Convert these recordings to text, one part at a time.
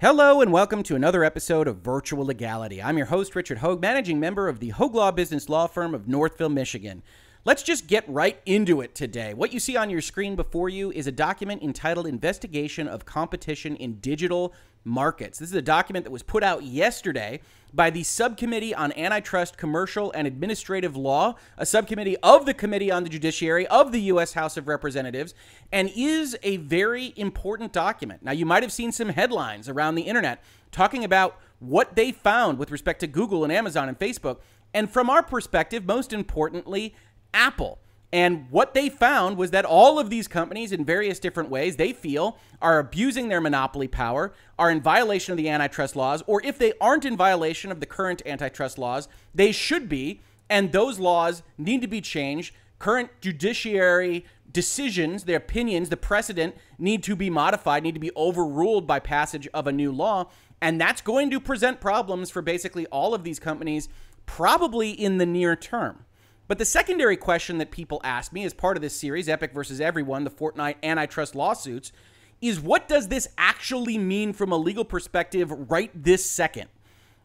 Hello and welcome to another episode of Virtual Legality. I'm your host, Richard Hoeg, managing member of the Hoeg Law Business Law Firm of Northville, Michigan. Let's just get right into it today. What you see on your screen before you is a document entitled Investigation of Competition in Digital Markets. This is a document that was put out yesterday by the Subcommittee on Antitrust, Commercial, and Administrative Law, a subcommittee of the Committee on the Judiciary of the U.S. House of Representatives, and is a very important document. Now, you might have seen some headlines around the internet talking about what they found with respect to Google and Amazon and Facebook. And from our perspective, most importantly, Apple. And what they found was that all of these companies, in various different ways, they feel are abusing their monopoly power, are in violation of the antitrust laws, or if they aren't in violation of the current antitrust laws, they should be. And those laws need to be changed. Current judiciary decisions, their opinions, the precedent need to be modified, need to be overruled by passage of a new law. And that's going to present problems for basically all of these companies, probably in the near term. But the secondary question that people ask me as part of this series, Epic versus Everyone, the Fortnite antitrust lawsuits, is what does this actually mean from a legal perspective right this second?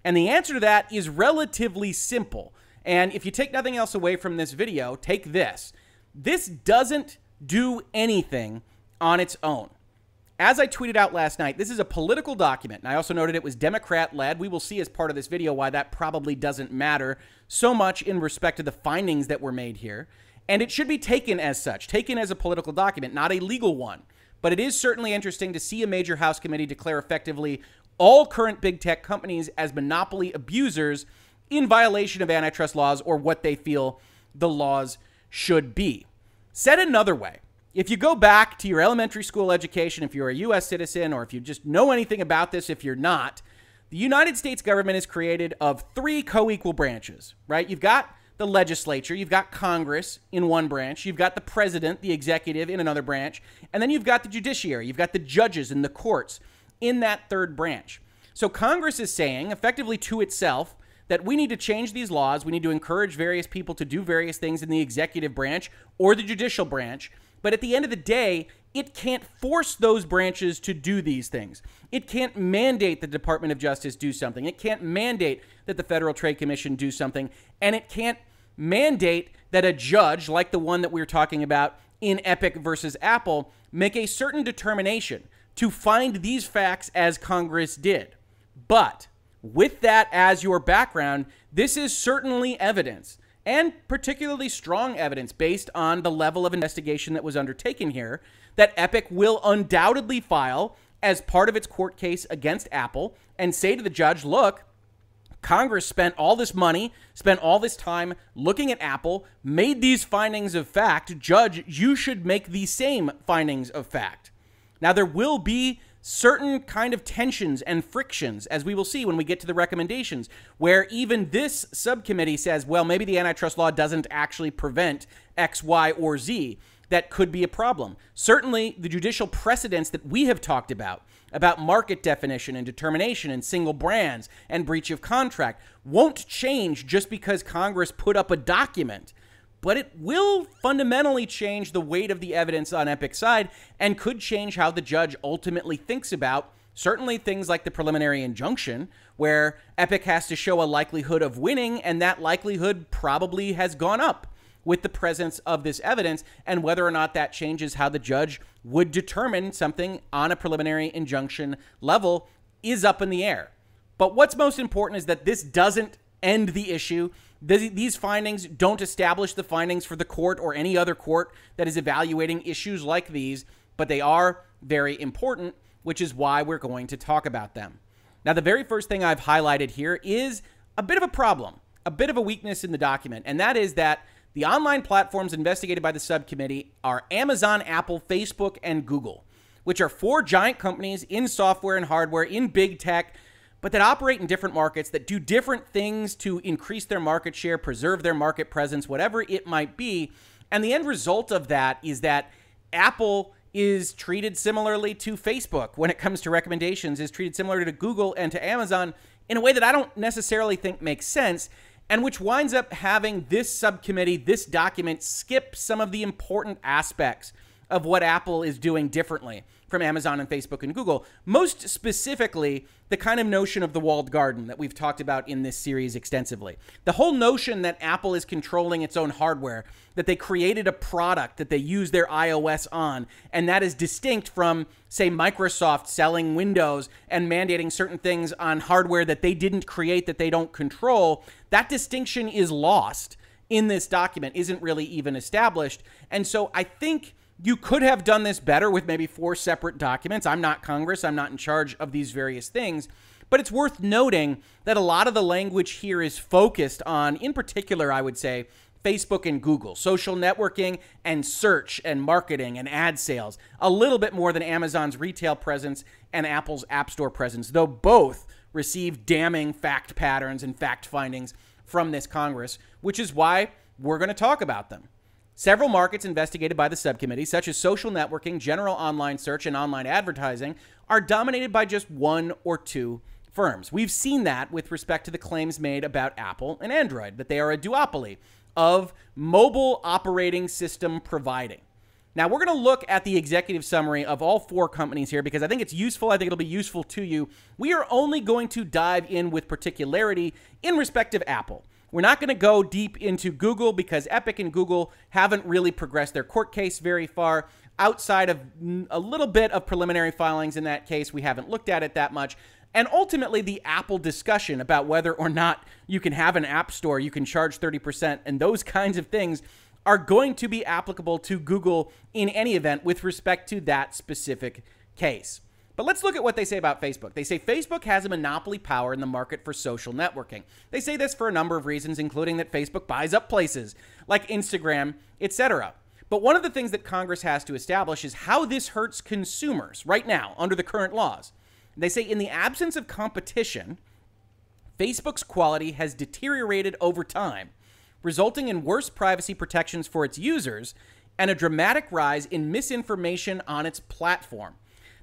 And the answer to that is relatively simple. And if you take nothing else away from this video, take this. This doesn't do anything on its own. As I tweeted out last night, this is a political document, and I also noted it was Democrat led. We will see as part of this video why that probably doesn't matter so much in respect to the findings that were made here. And it should be taken as such, taken as a political document, not a legal one. But it is certainly interesting to see a major House committee declare effectively all current big tech companies as monopoly abusers in violation of antitrust laws or what they feel the laws should be. Said another way, if you go back to your elementary school education, if you're a U.S. citizen, or if you just know anything about this, if you're not, the United States government is created of three co equal branches, right? You've got the legislature, you've got Congress in one branch, you've got the president, the executive in another branch, and then you've got the judiciary, you've got the judges and the courts in that third branch. So Congress is saying, effectively to itself, that we need to change these laws. We need to encourage various people to do various things in the executive branch or the judicial branch but at the end of the day, it can't force those branches to do these things. It can't mandate the Department of Justice do something. It can't mandate that the Federal Trade Commission do something. And it can't mandate that a judge, like the one that we we're talking about in Epic versus Apple, make a certain determination to find these facts as Congress did. But with that as your background, this is certainly evidence and particularly strong evidence based on the level of investigation that was undertaken here that Epic will undoubtedly file as part of its court case against Apple and say to the judge, look, Congress spent all this money, spent all this time looking at Apple, made these findings of fact. Judge, you should make the same findings of fact. Now, there will be certain kind of tensions and frictions, as we will see when we get to the recommendations, where even this subcommittee says, well, maybe the antitrust law doesn't actually prevent X, Y, or Z. That could be a problem. Certainly, the judicial precedents that we have talked about, about market definition and determination and single brands and breach of contract, won't change just because Congress put up a document but it will fundamentally change the weight of the evidence on Epic's side and could change how the judge ultimately thinks about certainly things like the preliminary injunction, where Epic has to show a likelihood of winning, and that likelihood probably has gone up with the presence of this evidence, and whether or not that changes how the judge would determine something on a preliminary injunction level is up in the air. But what's most important is that this doesn't end the issue. These findings don't establish the findings for the court or any other court that is evaluating issues like these, but they are very important, which is why we're going to talk about them. Now, the very first thing I've highlighted here is a bit of a problem, a bit of a weakness in the document, and that is that the online platforms investigated by the subcommittee are Amazon, Apple, Facebook, and Google, which are four giant companies in software and hardware, in big tech, but that operate in different markets, that do different things to increase their market share, preserve their market presence, whatever it might be. And the end result of that is that Apple is treated similarly to Facebook when it comes to recommendations, is treated similar to Google and to Amazon in a way that I don't necessarily think makes sense, and which winds up having this subcommittee, this document, skip some of the important aspects of what Apple is doing differently. From Amazon and Facebook and Google. Most specifically, the kind of notion of the walled garden that we've talked about in this series extensively. The whole notion that Apple is controlling its own hardware, that they created a product that they use their iOS on, and that is distinct from, say, Microsoft selling Windows and mandating certain things on hardware that they didn't create, that they don't control. That distinction is lost in this document, isn't really even established. And so I think you could have done this better with maybe four separate documents. I'm not Congress, I'm not in charge of these various things. But it's worth noting that a lot of the language here is focused on, in particular, I would say, Facebook and Google, social networking and search and marketing and ad sales, a little bit more than Amazon's retail presence and Apple's App Store presence, though both receive damning fact patterns and fact findings from this Congress, which is why we're going to talk about them. Several markets investigated by the subcommittee, such as social networking, general online search, and online advertising, are dominated by just one or two firms. We've seen that with respect to the claims made about Apple and Android, that they are a duopoly of mobile operating system providing. Now, we're going to look at the executive summary of all four companies here because I think it's useful. I think it'll be useful to you. We are only going to dive in with particularity in respect of Apple. We're not going to go deep into Google because Epic and Google haven't really progressed their court case very far. Outside of a little bit of preliminary filings in that case, we haven't looked at it that much. And ultimately, the Apple discussion about whether or not you can have an app store, you can charge 30%, and those kinds of things are going to be applicable to Google in any event with respect to that specific case. But let's look at what they say about Facebook. They say Facebook has a monopoly power in the market for social networking. They say this for a number of reasons, including that Facebook buys up places like Instagram, etc. But one of the things that Congress has to establish is how this hurts consumers right now under the current laws. They say in the absence of competition, Facebook's quality has deteriorated over time, resulting in worse privacy protections for its users and a dramatic rise in misinformation on its platform.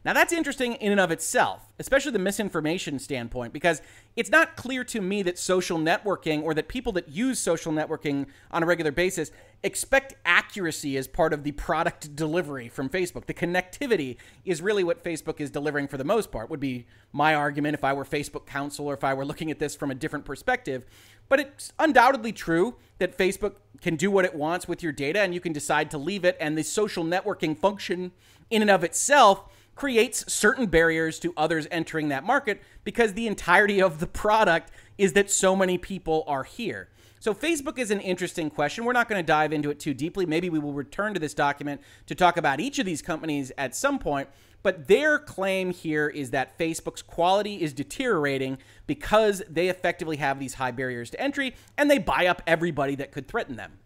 Now, that's interesting in and of itself, especially the misinformation standpoint, because it's not clear to me that social networking or that people that use social networking on a regular basis expect accuracy as part of the product delivery from Facebook. The connectivity is really what Facebook is delivering for the most part, would be my argument if I were Facebook counsel or if I were looking at this from a different perspective. But it's undoubtedly true that Facebook can do what it wants with your data and you can decide to leave it, and the social networking function in and of itself creates certain barriers to others entering that market because the entirety of the product is that so many people are here. So, Facebook is an interesting question. We're not going to dive into it too deeply. Maybe we will return to this document to talk about each of these companies at some point. But their claim here is that Facebook's quality is deteriorating because they effectively have these high barriers to entry and they buy up everybody that could threaten them.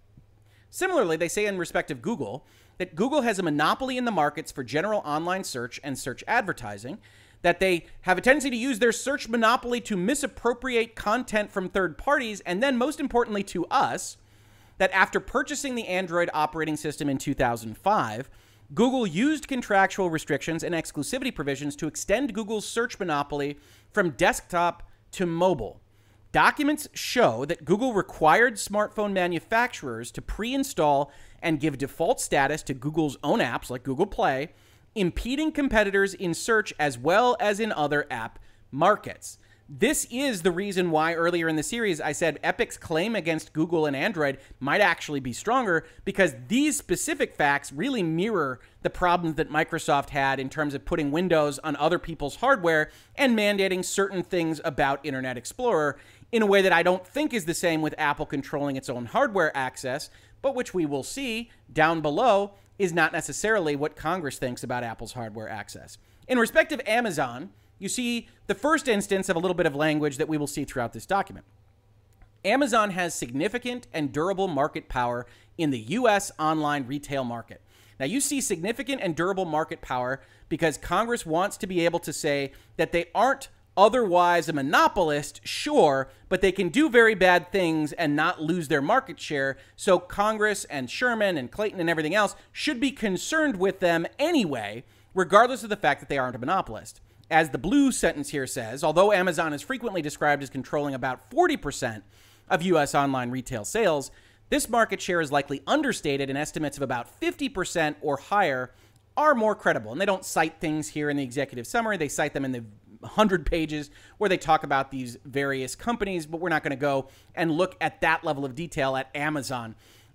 Similarly, they say in respect of Google that Google has a monopoly in the markets for general online search and search advertising, that they have a tendency to use their search monopoly to misappropriate content from third parties, and then, most importantly, to us, that after purchasing the Android operating system in 2005, Google used contractual restrictions and exclusivity provisions to extend Google's search monopoly from desktop to mobile. Documents show that Google required smartphone manufacturers to pre install and give default status to Google's own apps like Google Play, impeding competitors in search as well as in other app markets. This is the reason why earlier in the series I said Epic's claim against Google and Android might actually be stronger because these specific facts really mirror the problems that Microsoft had in terms of putting Windows on other people's hardware and mandating certain things about Internet Explorer in a way that I don't think is the same with Apple controlling its own hardware access, but which we will see down below is not necessarily what Congress thinks about Apple's hardware access. In respect of Amazon, you see the first instance of a little bit of language that we will see throughout this document. Amazon has significant and durable market power in the US online retail market. Now, you see significant and durable market power because Congress wants to be able to say that they aren't otherwise a monopolist, sure, but they can do very bad things and not lose their market share. So Congress and Sherman and Clayton and everything else should be concerned with them anyway, regardless of the fact that they aren't a monopolist. As the blue sentence here says, although Amazon is frequently described as controlling about 40% of US online retail sales, this market share is likely understated and estimates of about 50% or higher are more credible. And they don't cite things here in the executive summary, they cite them in the 100 pages where they talk about these various companies, but we're not going to go and look at that level of detail at Amazon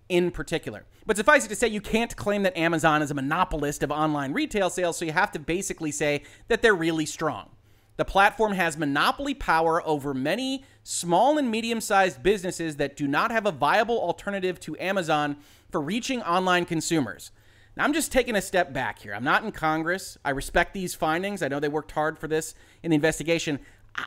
in particular. But suffice it to say, you can't claim that Amazon is a monopolist of online retail sales, so you have to basically say that they're really strong. The platform has monopoly power over many small and medium sized businesses that do not have a viable alternative to Amazon for reaching online consumers. Now, I'm just taking a step back here. I'm not in Congress. I respect these findings. I know they worked hard for this in the investigation.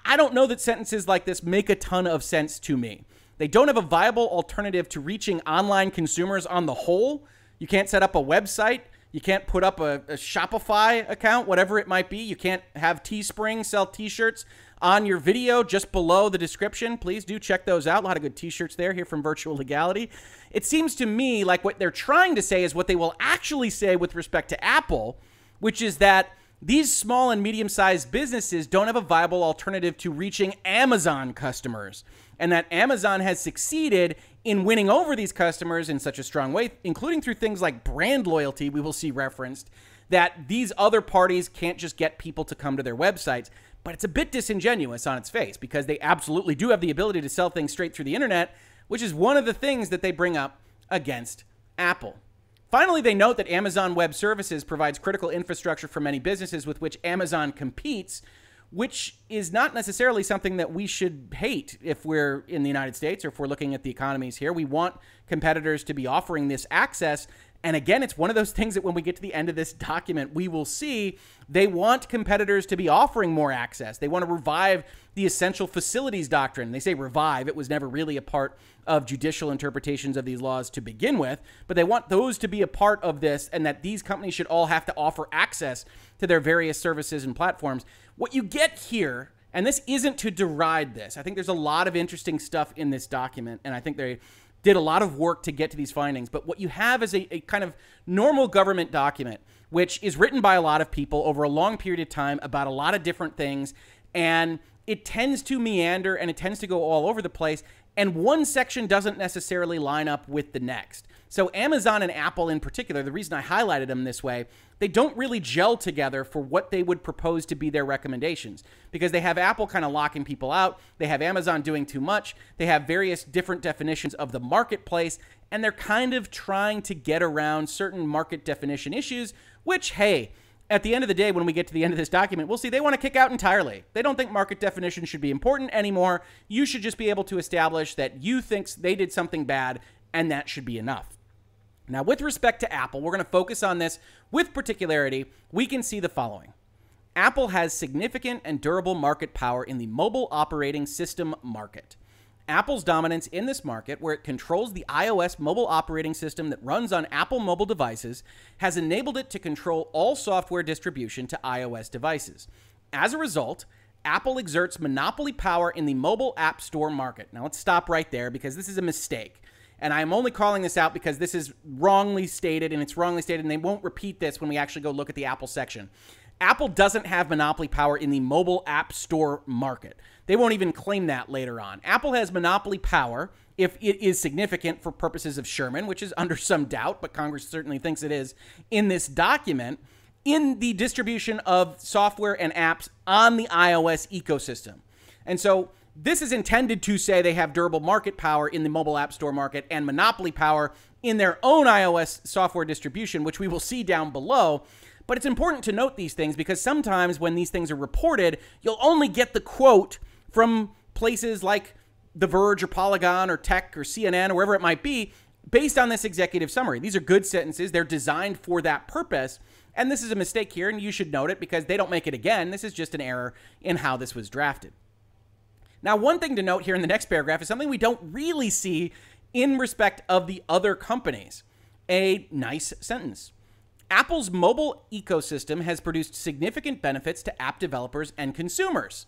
I don't know that sentences like this make a ton of sense to me. They don't have a viable alternative to reaching online consumers on the whole. You can't set up a website. You can't put up a, a Shopify account, whatever it might be. You can't have Teespring sell t shirts on your video just below the description. Please do check those out. A lot of good t shirts there here from Virtual Legality. It seems to me like what they're trying to say is what they will actually say with respect to Apple, which is that these small and medium sized businesses don't have a viable alternative to reaching Amazon customers and that Amazon has succeeded in winning over these customers in such a strong way, including through things like brand loyalty, we will see referenced, that these other parties can't just get people to come to their websites. But it's a bit disingenuous on its face because they absolutely do have the ability to sell things straight through the internet, which is one of the things that they bring up against Apple. Finally, they note that Amazon Web Services provides critical infrastructure for many businesses with which Amazon competes, which is not necessarily something that we should hate if we're in the United States or if we're looking at the economies here. We want competitors to be offering this access. And again, it's one of those things that when we get to the end of this document, we will see they want competitors to be offering more access. They want to revive the essential facilities doctrine. They say revive, it was never really a part of judicial interpretations of these laws to begin with, but they want those to be a part of this and that these companies should all have to offer access to their various services and platforms. What you get here, and this isn't to deride this, I think there's a lot of interesting stuff in this document, and I think they did a lot of work to get to these findings. But what you have is a, a kind of normal government document, which is written by a lot of people over a long period of time about a lot of different things. And it tends to meander and it tends to go all over the place and one section doesn't necessarily line up with the next. So, Amazon and Apple in particular, the reason I highlighted them this way, they don't really gel together for what they would propose to be their recommendations because they have Apple kind of locking people out, they have Amazon doing too much, they have various different definitions of the marketplace, and they're kind of trying to get around certain market definition issues, which, hey, at the end of the day, when we get to the end of this document, we'll see they want to kick out entirely. They don't think market definition should be important anymore. You should just be able to establish that you think they did something bad, and that should be enough. Now, with respect to Apple, we're going to focus on this with particularity. We can see the following Apple has significant and durable market power in the mobile operating system market. Apple's dominance in this market, where it controls the iOS mobile operating system that runs on Apple mobile devices, has enabled it to control all software distribution to iOS devices. As a result, Apple exerts monopoly power in the mobile app store market. Now, let's stop right there because this is a mistake. And I'm only calling this out because this is wrongly stated and it's wrongly stated, and they won't repeat this when we actually go look at the Apple section. Apple doesn't have monopoly power in the mobile app store market. They won't even claim that later on. Apple has monopoly power if it is significant for purposes of Sherman, which is under some doubt, but Congress certainly thinks it is in this document, in the distribution of software and apps on the iOS ecosystem. And so this is intended to say they have durable market power in the mobile app store market and monopoly power in their own iOS software distribution, which we will see down below. But it's important to note these things because sometimes when these things are reported, you'll only get the quote from places like The Verge or Polygon or Tech or CNN or wherever it might be based on this executive summary. These are good sentences, they're designed for that purpose. And this is a mistake here, and you should note it because they don't make it again. This is just an error in how this was drafted. Now, one thing to note here in the next paragraph is something we don't really see in respect of the other companies. A nice sentence. Apple's mobile ecosystem has produced significant benefits to app developers and consumers.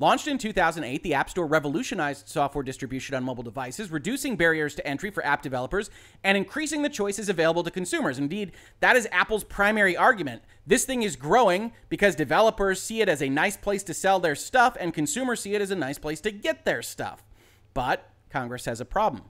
Launched in 2008, the App Store revolutionized software distribution on mobile devices, reducing barriers to entry for app developers and increasing the choices available to consumers. Indeed, that is Apple's primary argument. This thing is growing because developers see it as a nice place to sell their stuff and consumers see it as a nice place to get their stuff. But Congress has a problem.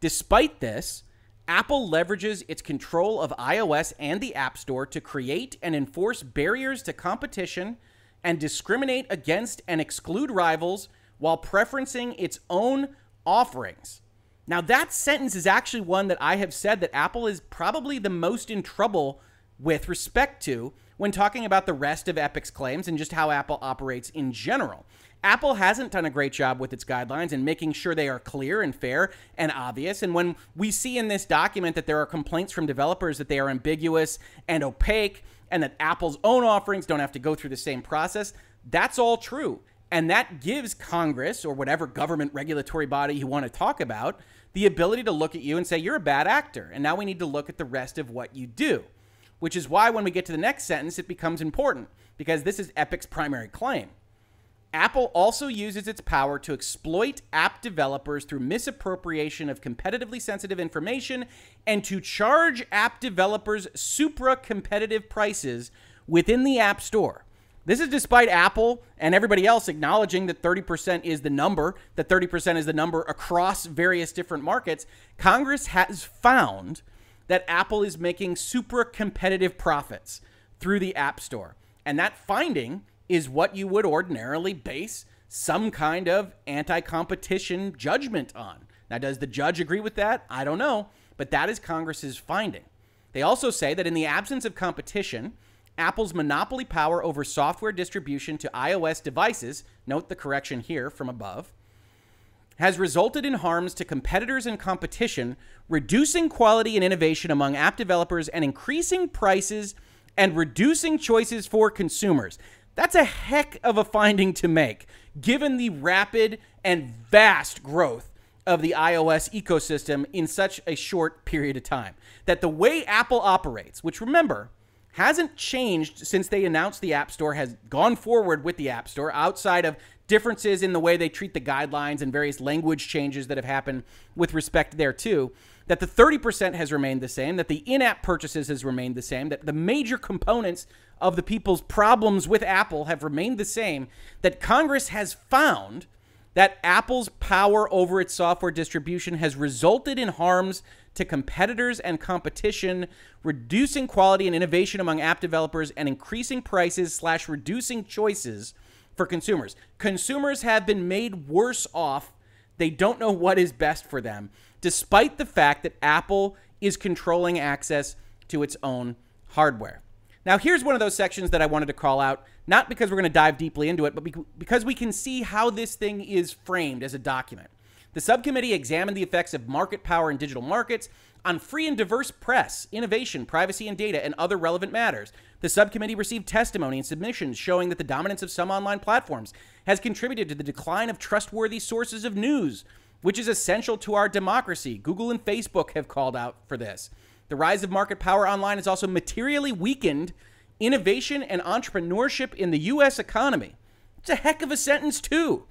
Despite this, Apple leverages its control of iOS and the App Store to create and enforce barriers to competition and discriminate against and exclude rivals while preferencing its own offerings. Now, that sentence is actually one that I have said that Apple is probably the most in trouble with respect to when talking about the rest of Epic's claims and just how Apple operates in general. Apple hasn't done a great job with its guidelines and making sure they are clear and fair and obvious. And when we see in this document that there are complaints from developers that they are ambiguous and opaque and that Apple's own offerings don't have to go through the same process, that's all true. And that gives Congress or whatever government regulatory body you want to talk about the ability to look at you and say, you're a bad actor. And now we need to look at the rest of what you do. Which is why when we get to the next sentence, it becomes important because this is Epic's primary claim. Apple also uses its power to exploit app developers through misappropriation of competitively sensitive information and to charge app developers supra competitive prices within the App Store. This is despite Apple and everybody else acknowledging that 30% is the number, that 30% is the number across various different markets. Congress has found that Apple is making supra competitive profits through the App Store. And that finding is what you would ordinarily base some kind of anti competition judgment on. Now, does the judge agree with that? I don't know, but that is Congress's finding. They also say that in the absence of competition, Apple's monopoly power over software distribution to iOS devices, note the correction here from above, has resulted in harms to competitors and competition, reducing quality and innovation among app developers and increasing prices and reducing choices for consumers. That's a heck of a finding to make, given the rapid and vast growth of the iOS ecosystem in such a short period of time. That the way Apple operates, which remember, hasn't changed since they announced the App Store, has gone forward with the App Store outside of differences in the way they treat the guidelines and various language changes that have happened with respect there too that the 30% has remained the same, that the in app purchases has remained the same, that the major components of the people's problems with Apple have remained the same, that Congress has found that Apple's power over its software distribution has resulted in harms to competitors and competition, reducing quality and innovation among app developers, and increasing prices slash reducing choices for consumers. Consumers have been made worse off. They don't know what is best for them despite the fact that Apple is controlling access to its own hardware. Now, here's one of those sections that I wanted to call out, not because we're going to dive deeply into it, but because we can see how this thing is framed as a document. The subcommittee examined the effects of market power in digital markets on free and diverse press, innovation, privacy and data, and other relevant matters. The subcommittee received testimony and submissions showing that the dominance of some online platforms has contributed to the decline of trustworthy sources of news, which is essential to our democracy. Google and Facebook have called out for this. The rise of market power online has also materially weakened innovation and entrepreneurship in the U.S. economy. It's a heck of a sentence, too.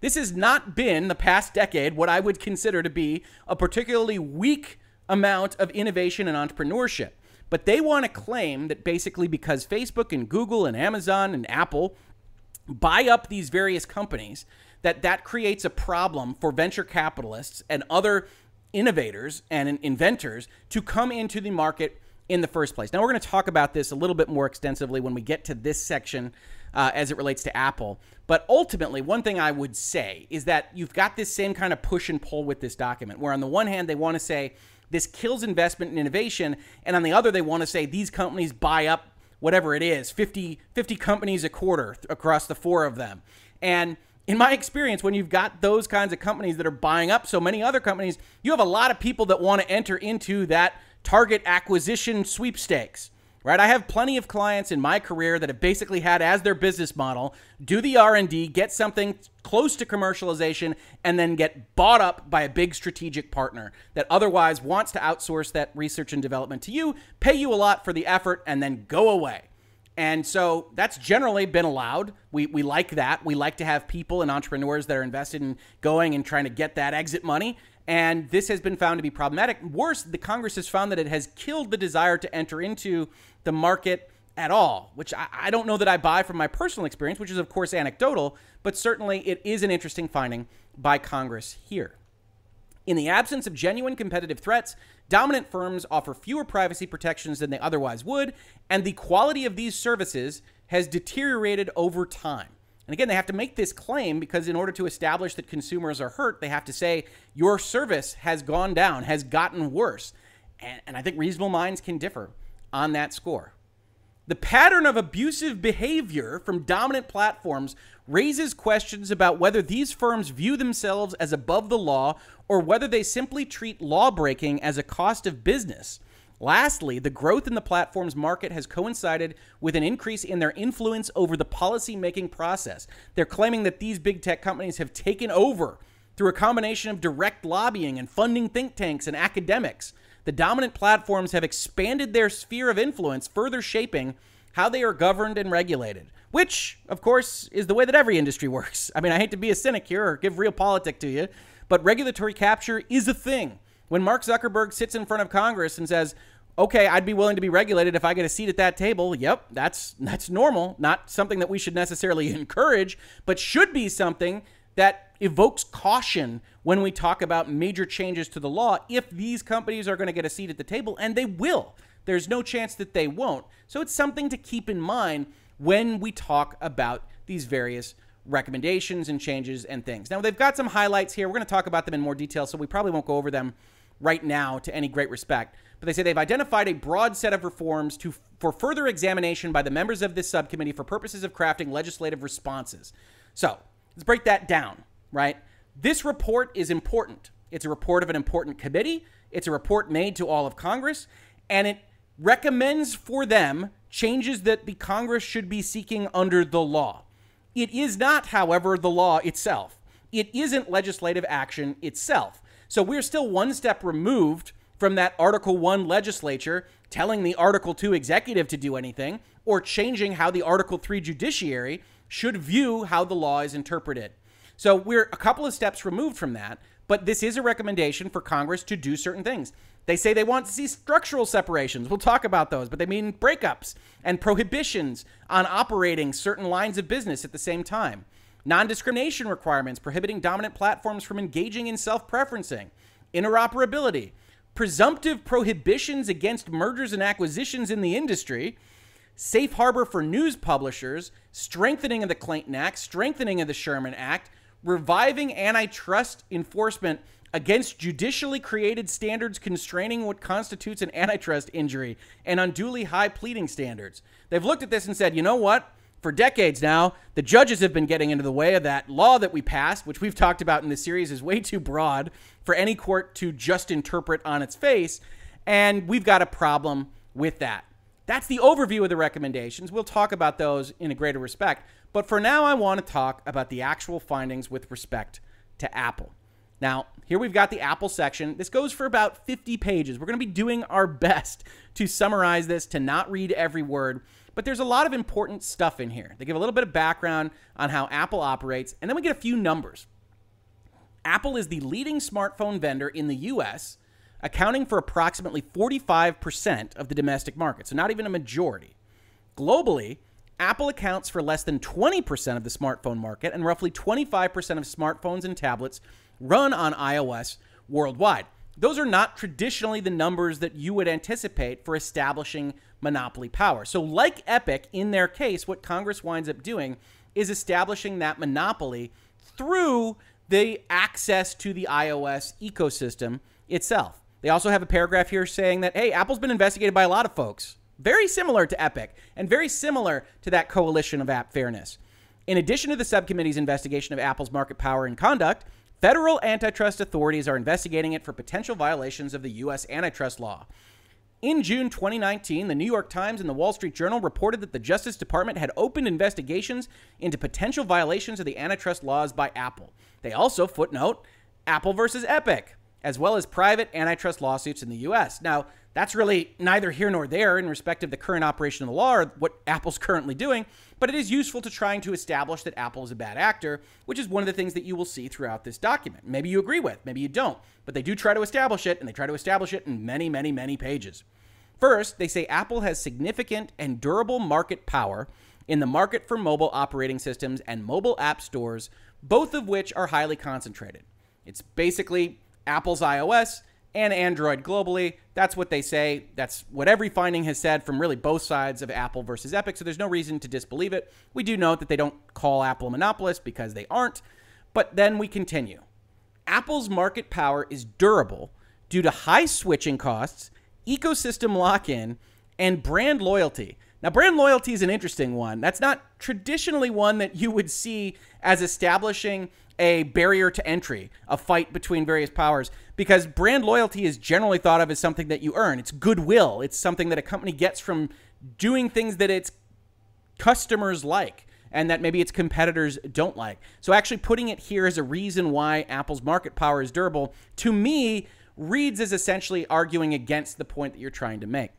This has not been the past decade what I would consider to be a particularly weak amount of innovation and entrepreneurship. But they want to claim that basically because Facebook and Google and Amazon and Apple buy up these various companies, that that creates a problem for venture capitalists and other innovators and inventors to come into the market in the first place. Now, we're going to talk about this a little bit more extensively when we get to this section uh, as it relates to Apple. But ultimately, one thing I would say is that you've got this same kind of push and pull with this document, where on the one hand, they want to say this kills investment and innovation, and on the other, they want to say these companies buy up whatever it is 50, 50 companies a quarter across the four of them. And in my experience, when you've got those kinds of companies that are buying up so many other companies, you have a lot of people that want to enter into that target acquisition sweepstakes. Right? I have plenty of clients in my career that have basically had as their business model do the R&D, get something close to commercialization and then get bought up by a big strategic partner that otherwise wants to outsource that research and development to you, pay you a lot for the effort and then go away. And so that's generally been allowed. We, we like that. We like to have people and entrepreneurs that are invested in going and trying to get that exit money. And this has been found to be problematic. Worse, the Congress has found that it has killed the desire to enter into the market at all, which I, I don't know that I buy from my personal experience, which is, of course, anecdotal, but certainly it is an interesting finding by Congress here. In the absence of genuine competitive threats, dominant firms offer fewer privacy protections than they otherwise would, and the quality of these services has deteriorated over time. And again, they have to make this claim because in order to establish that consumers are hurt, they have to say your service has gone down, has gotten worse. And, and I think reasonable minds can differ on that score. The pattern of abusive behavior from dominant platforms raises questions about whether these firms view themselves as above the law or whether they simply treat lawbreaking as a cost of business. Lastly, the growth in the platform's market has coincided with an increase in their influence over the policy-making process. They're claiming that these big tech companies have taken over through a combination of direct lobbying and funding think tanks and academics. The dominant platforms have expanded their sphere of influence, further shaping how they are governed and regulated, which, of course, is the way that every industry works. I mean, I hate to be a cynic here or give realpolitik to you, but regulatory capture is a thing. When Mark Zuckerberg sits in front of Congress and says, okay, I'd be willing to be regulated if I get a seat at that table. Yep, that's that's normal, not something that we should necessarily encourage, but should be something that evokes caution when we talk about major changes to the law if these companies are going to get a seat at the table and they will. There's no chance that they won't. So it's something to keep in mind when we talk about these various recommendations and changes and things. Now, they've got some highlights here. We're going to talk about them in more detail, so we probably won't go over them right now to any great respect. But they say they've identified a broad set of reforms to for further examination by the members of this subcommittee for purposes of crafting legislative responses. So, let's break that down, right? This report is important. It's a report of an important committee. It's a report made to all of Congress, and it recommends for them changes that the Congress should be seeking under the law. It is not, however, the law itself. It isn't legislative action itself. So we're still one step removed from that Article 1 legislature telling the Article 2 executive to do anything or changing how the Article 3 judiciary should view how the law is interpreted. So we're a couple of steps removed from that, but this is a recommendation for Congress to do certain things. They say they want to see structural separations. We'll talk about those, but they mean breakups and prohibitions on operating certain lines of business at the same time non discrimination requirements prohibiting dominant platforms from engaging in self preferencing, interoperability, presumptive prohibitions against mergers and acquisitions in the industry, safe harbor for news publishers, strengthening of the Clayton Act, strengthening of the Sherman Act, reviving antitrust enforcement against judicially created standards constraining what constitutes an antitrust injury and unduly high pleading standards. They've looked at this and said, you know what? For decades now, the judges have been getting into the way of that law that we passed, which we've talked about in this series is way too broad for any court to just interpret on its face. And we've got a problem with that. That's the overview of the recommendations. We'll talk about those in a greater respect. But for now, I want to talk about the actual findings with respect to Apple. Now, here we've got the Apple section. This goes for about 50 pages. We're going to be doing our best to summarize this, to not read every word. But there's a lot of important stuff in here. They give a little bit of background on how Apple operates, and then we get a few numbers. Apple is the leading smartphone vendor in the US, accounting for approximately 45% of the domestic market, so not even a majority. Globally, Apple accounts for less than 20% of the smartphone market, and roughly 25% of smartphones and tablets run on iOS worldwide. Those are not traditionally the numbers that you would anticipate for establishing monopoly power. So, like Epic, in their case, what Congress winds up doing is establishing that monopoly through the access to the iOS ecosystem itself. They also have a paragraph here saying that, hey, Apple's been investigated by a lot of folks, very similar to Epic and very similar to that coalition of app fairness. In addition to the subcommittee's investigation of Apple's market power and conduct, federal antitrust authorities are investigating it for potential violations of the U.S. antitrust law. In June 2019, the New York Times and the Wall Street Journal reported that the Justice Department had opened investigations into potential violations of the antitrust laws by Apple. They also footnote Apple versus Epic, as well as private antitrust lawsuits in the US. Now, that's really neither here nor there in respect of the current operation of the law or what Apple's currently doing, but it is useful to trying to establish that Apple is a bad actor, which is one of the things that you will see throughout this document. Maybe you agree with, maybe you don't, but they do try to establish it, and they try to establish it in many, many, many pages. First, they say Apple has significant and durable market power in the market for mobile operating systems and mobile app stores, both of which are highly concentrated. It's basically Apple's iOS and Android globally. That's what they say. That's what every finding has said from really both sides of Apple versus Epic. So there's no reason to disbelieve it. We do note that they don't call Apple a monopolist because they aren't. But then we continue. Apple's market power is durable due to high switching costs, ecosystem lock in, and brand loyalty. Now, brand loyalty is an interesting one. That's not traditionally one that you would see as establishing a barrier to entry, a fight between various powers, because brand loyalty is generally thought of as something that you earn. It's goodwill, it's something that a company gets from doing things that its customers like and that maybe its competitors don't like. So, actually, putting it here as a reason why Apple's market power is durable, to me, reads as essentially arguing against the point that you're trying to make.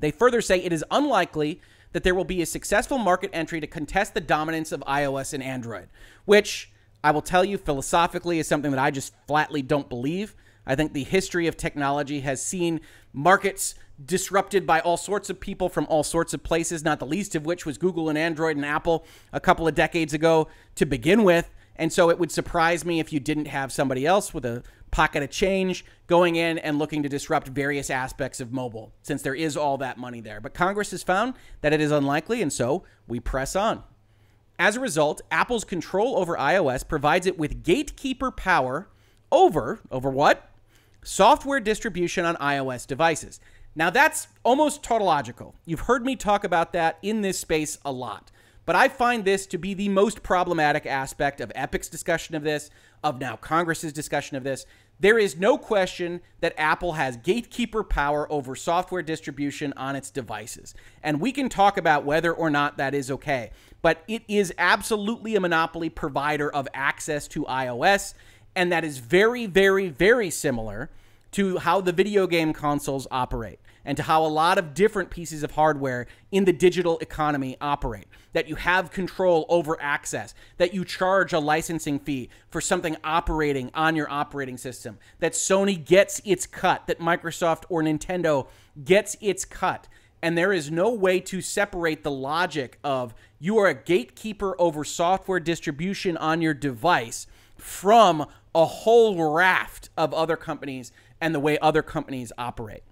They further say it is unlikely that there will be a successful market entry to contest the dominance of iOS and Android, which I will tell you philosophically is something that I just flatly don't believe. I think the history of technology has seen markets disrupted by all sorts of people from all sorts of places, not the least of which was Google and Android and Apple a couple of decades ago to begin with. And so it would surprise me if you didn't have somebody else with a pocket of change going in and looking to disrupt various aspects of mobile, since there is all that money there. But Congress has found that it is unlikely, and so we press on. As a result, Apple's control over iOS provides it with gatekeeper power over over what? Software distribution on iOS devices. Now that's almost tautological. You've heard me talk about that in this space a lot. But I find this to be the most problematic aspect of Epic's discussion of this, of now Congress's discussion of this. There is no question that Apple has gatekeeper power over software distribution on its devices. And we can talk about whether or not that is okay. But it is absolutely a monopoly provider of access to iOS. And that is very, very, very similar to how the video game consoles operate and to how a lot of different pieces of hardware in the digital economy operate. That you have control over access, that you charge a licensing fee for something operating on your operating system, that Sony gets its cut, that Microsoft or Nintendo gets its cut. And there is no way to separate the logic of you are a gatekeeper over software distribution on your device from a whole raft of other companies and the way other companies operate.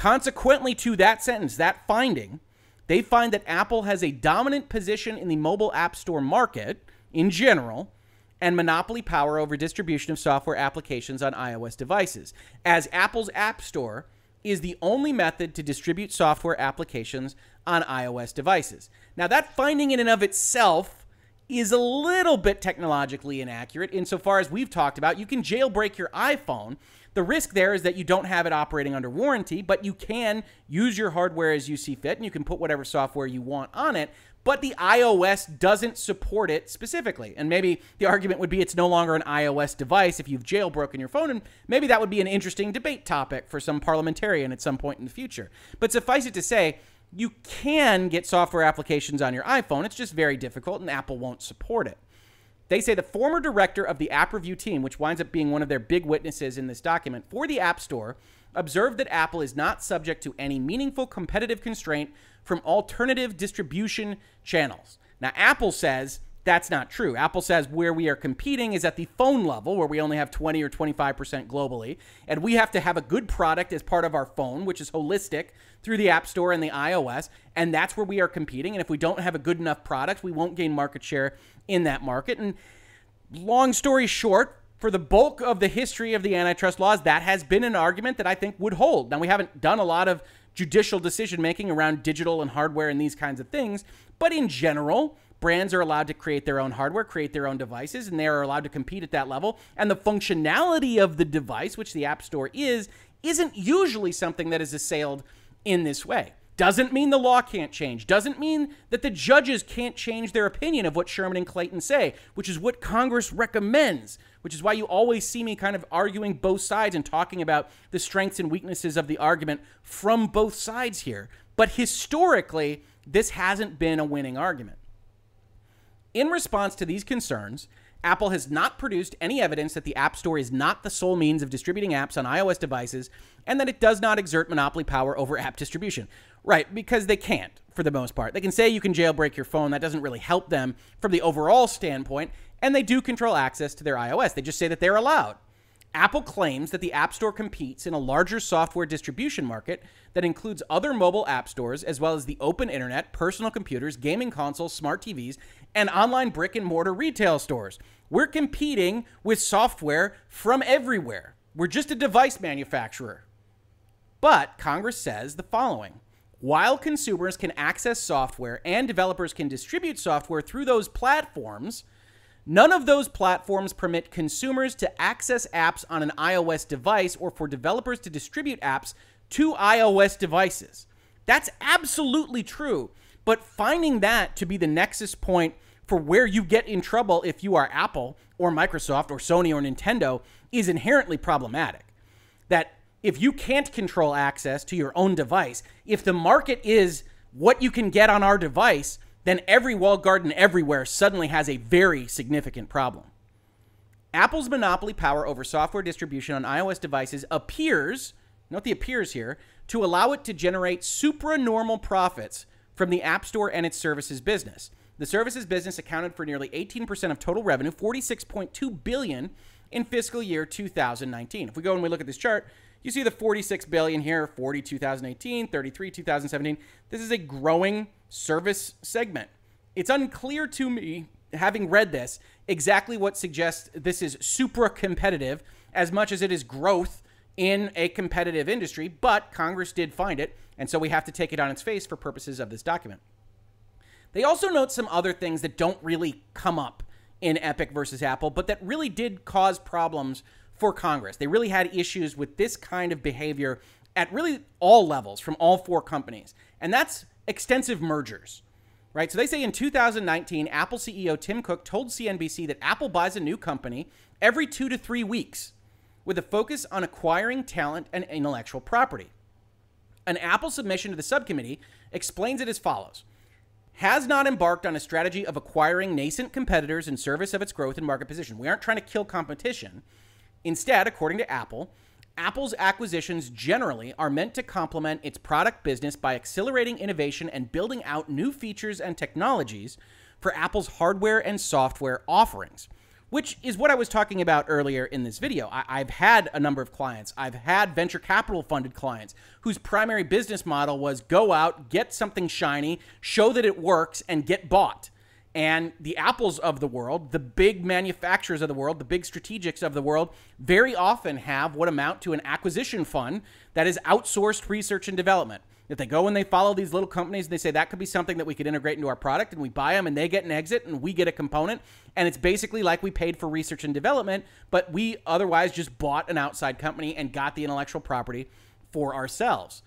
Consequently, to that sentence, that finding, they find that Apple has a dominant position in the mobile app store market in general and monopoly power over distribution of software applications on iOS devices, as Apple's App Store is the only method to distribute software applications on iOS devices. Now, that finding in and of itself is a little bit technologically inaccurate insofar as we've talked about. You can jailbreak your iPhone the risk there is that you don't have it operating under warranty, but you can use your hardware as you see fit and you can put whatever software you want on it. But the iOS doesn't support it specifically. And maybe the argument would be it's no longer an iOS device if you've jailbroken your phone. And maybe that would be an interesting debate topic for some parliamentarian at some point in the future. But suffice it to say, you can get software applications on your iPhone. It's just very difficult, and Apple won't support it. They say the former director of the app review team, which winds up being one of their big witnesses in this document for the App Store, observed that Apple is not subject to any meaningful competitive constraint from alternative distribution channels. Now, Apple says that's not true. Apple says where we are competing is at the phone level, where we only have 20 or 25% globally. And we have to have a good product as part of our phone, which is holistic through the App Store and the iOS. And that's where we are competing. And if we don't have a good enough product, we won't gain market share in that market. And long story short, for the bulk of the history of the antitrust laws, that has been an argument that I think would hold. Now, we haven't done a lot of judicial decision making around digital and hardware and these kinds of things, but in general, brands are allowed to create their own hardware, create their own devices, and they are allowed to compete at that level. And the functionality of the device, which the App Store is, isn't usually something that is assailed in this way. Doesn't mean the law can't change. Doesn't mean that the judges can't change their opinion of what Sherman and Clayton say, which is what Congress recommends, which is why you always see me kind of arguing both sides and talking about the strengths and weaknesses of the argument from both sides here. But historically, this hasn't been a winning argument. In response to these concerns, Apple has not produced any evidence that the App Store is not the sole means of distributing apps on iOS devices and that it does not exert monopoly power over app distribution. Right, because they can't for the most part. They can say you can jailbreak your phone, that doesn't really help them from the overall standpoint, and they do control access to their iOS. They just say that they're allowed. Apple claims that the App Store competes in a larger software distribution market that includes other mobile app stores, as well as the open internet, personal computers, gaming consoles, smart TVs, and online brick and mortar retail stores. We're competing with software from everywhere. We're just a device manufacturer. But Congress says the following while consumers can access software and developers can distribute software through those platforms, None of those platforms permit consumers to access apps on an iOS device or for developers to distribute apps to iOS devices. That's absolutely true. But finding that to be the nexus point for where you get in trouble if you are Apple or Microsoft or Sony or Nintendo is inherently problematic. That if you can't control access to your own device, if the market is what you can get on our device, then every walled garden everywhere suddenly has a very significant problem. Apple's monopoly power over software distribution on iOS devices appears, note the appears here, to allow it to generate supranormal profits from the App Store and its services business. The services business accounted for nearly 18% of total revenue, 46.2 billion in fiscal year 2019. If we go and we look at this chart, you see the 46 billion here, 40 2018, 33 2017. This is a growing service segment. It's unclear to me, having read this, exactly what suggests this is supra competitive as much as it is growth in a competitive industry, but Congress did find it, and so we have to take it on its face for purposes of this document. They also note some other things that don't really come up in Epic versus Apple, but that really did cause problems for Congress. They really had issues with this kind of behavior at really all levels from all four companies. And that's extensive mergers. Right? So they say in 2019, Apple CEO Tim Cook told CNBC that Apple buys a new company every 2 to 3 weeks with a focus on acquiring talent and intellectual property. An Apple submission to the subcommittee explains it as follows has not embarked on a strategy of acquiring nascent competitors in service of its growth and market position. We aren't trying to kill competition. Instead, according to Apple, Apple's acquisitions generally are meant to complement its product business by accelerating innovation and building out new features and technologies for Apple's hardware and software offerings, which is what I was talking about earlier in this video. I- have had a number of clients, I've had venture capital funded clients whose primary business model was go out, get something shiny, show that it works, and get bought and the apples of the world, the big manufacturers of the world, the big strategics of the world, very often have what amount to an acquisition fund that is outsourced research and development. If they go and they follow these little companies and they say that could be something that we could integrate into our product and we buy them and they get an exit and we get a component and it's basically like we paid for research and development, but we otherwise just bought an outside company and got the intellectual property for ourselves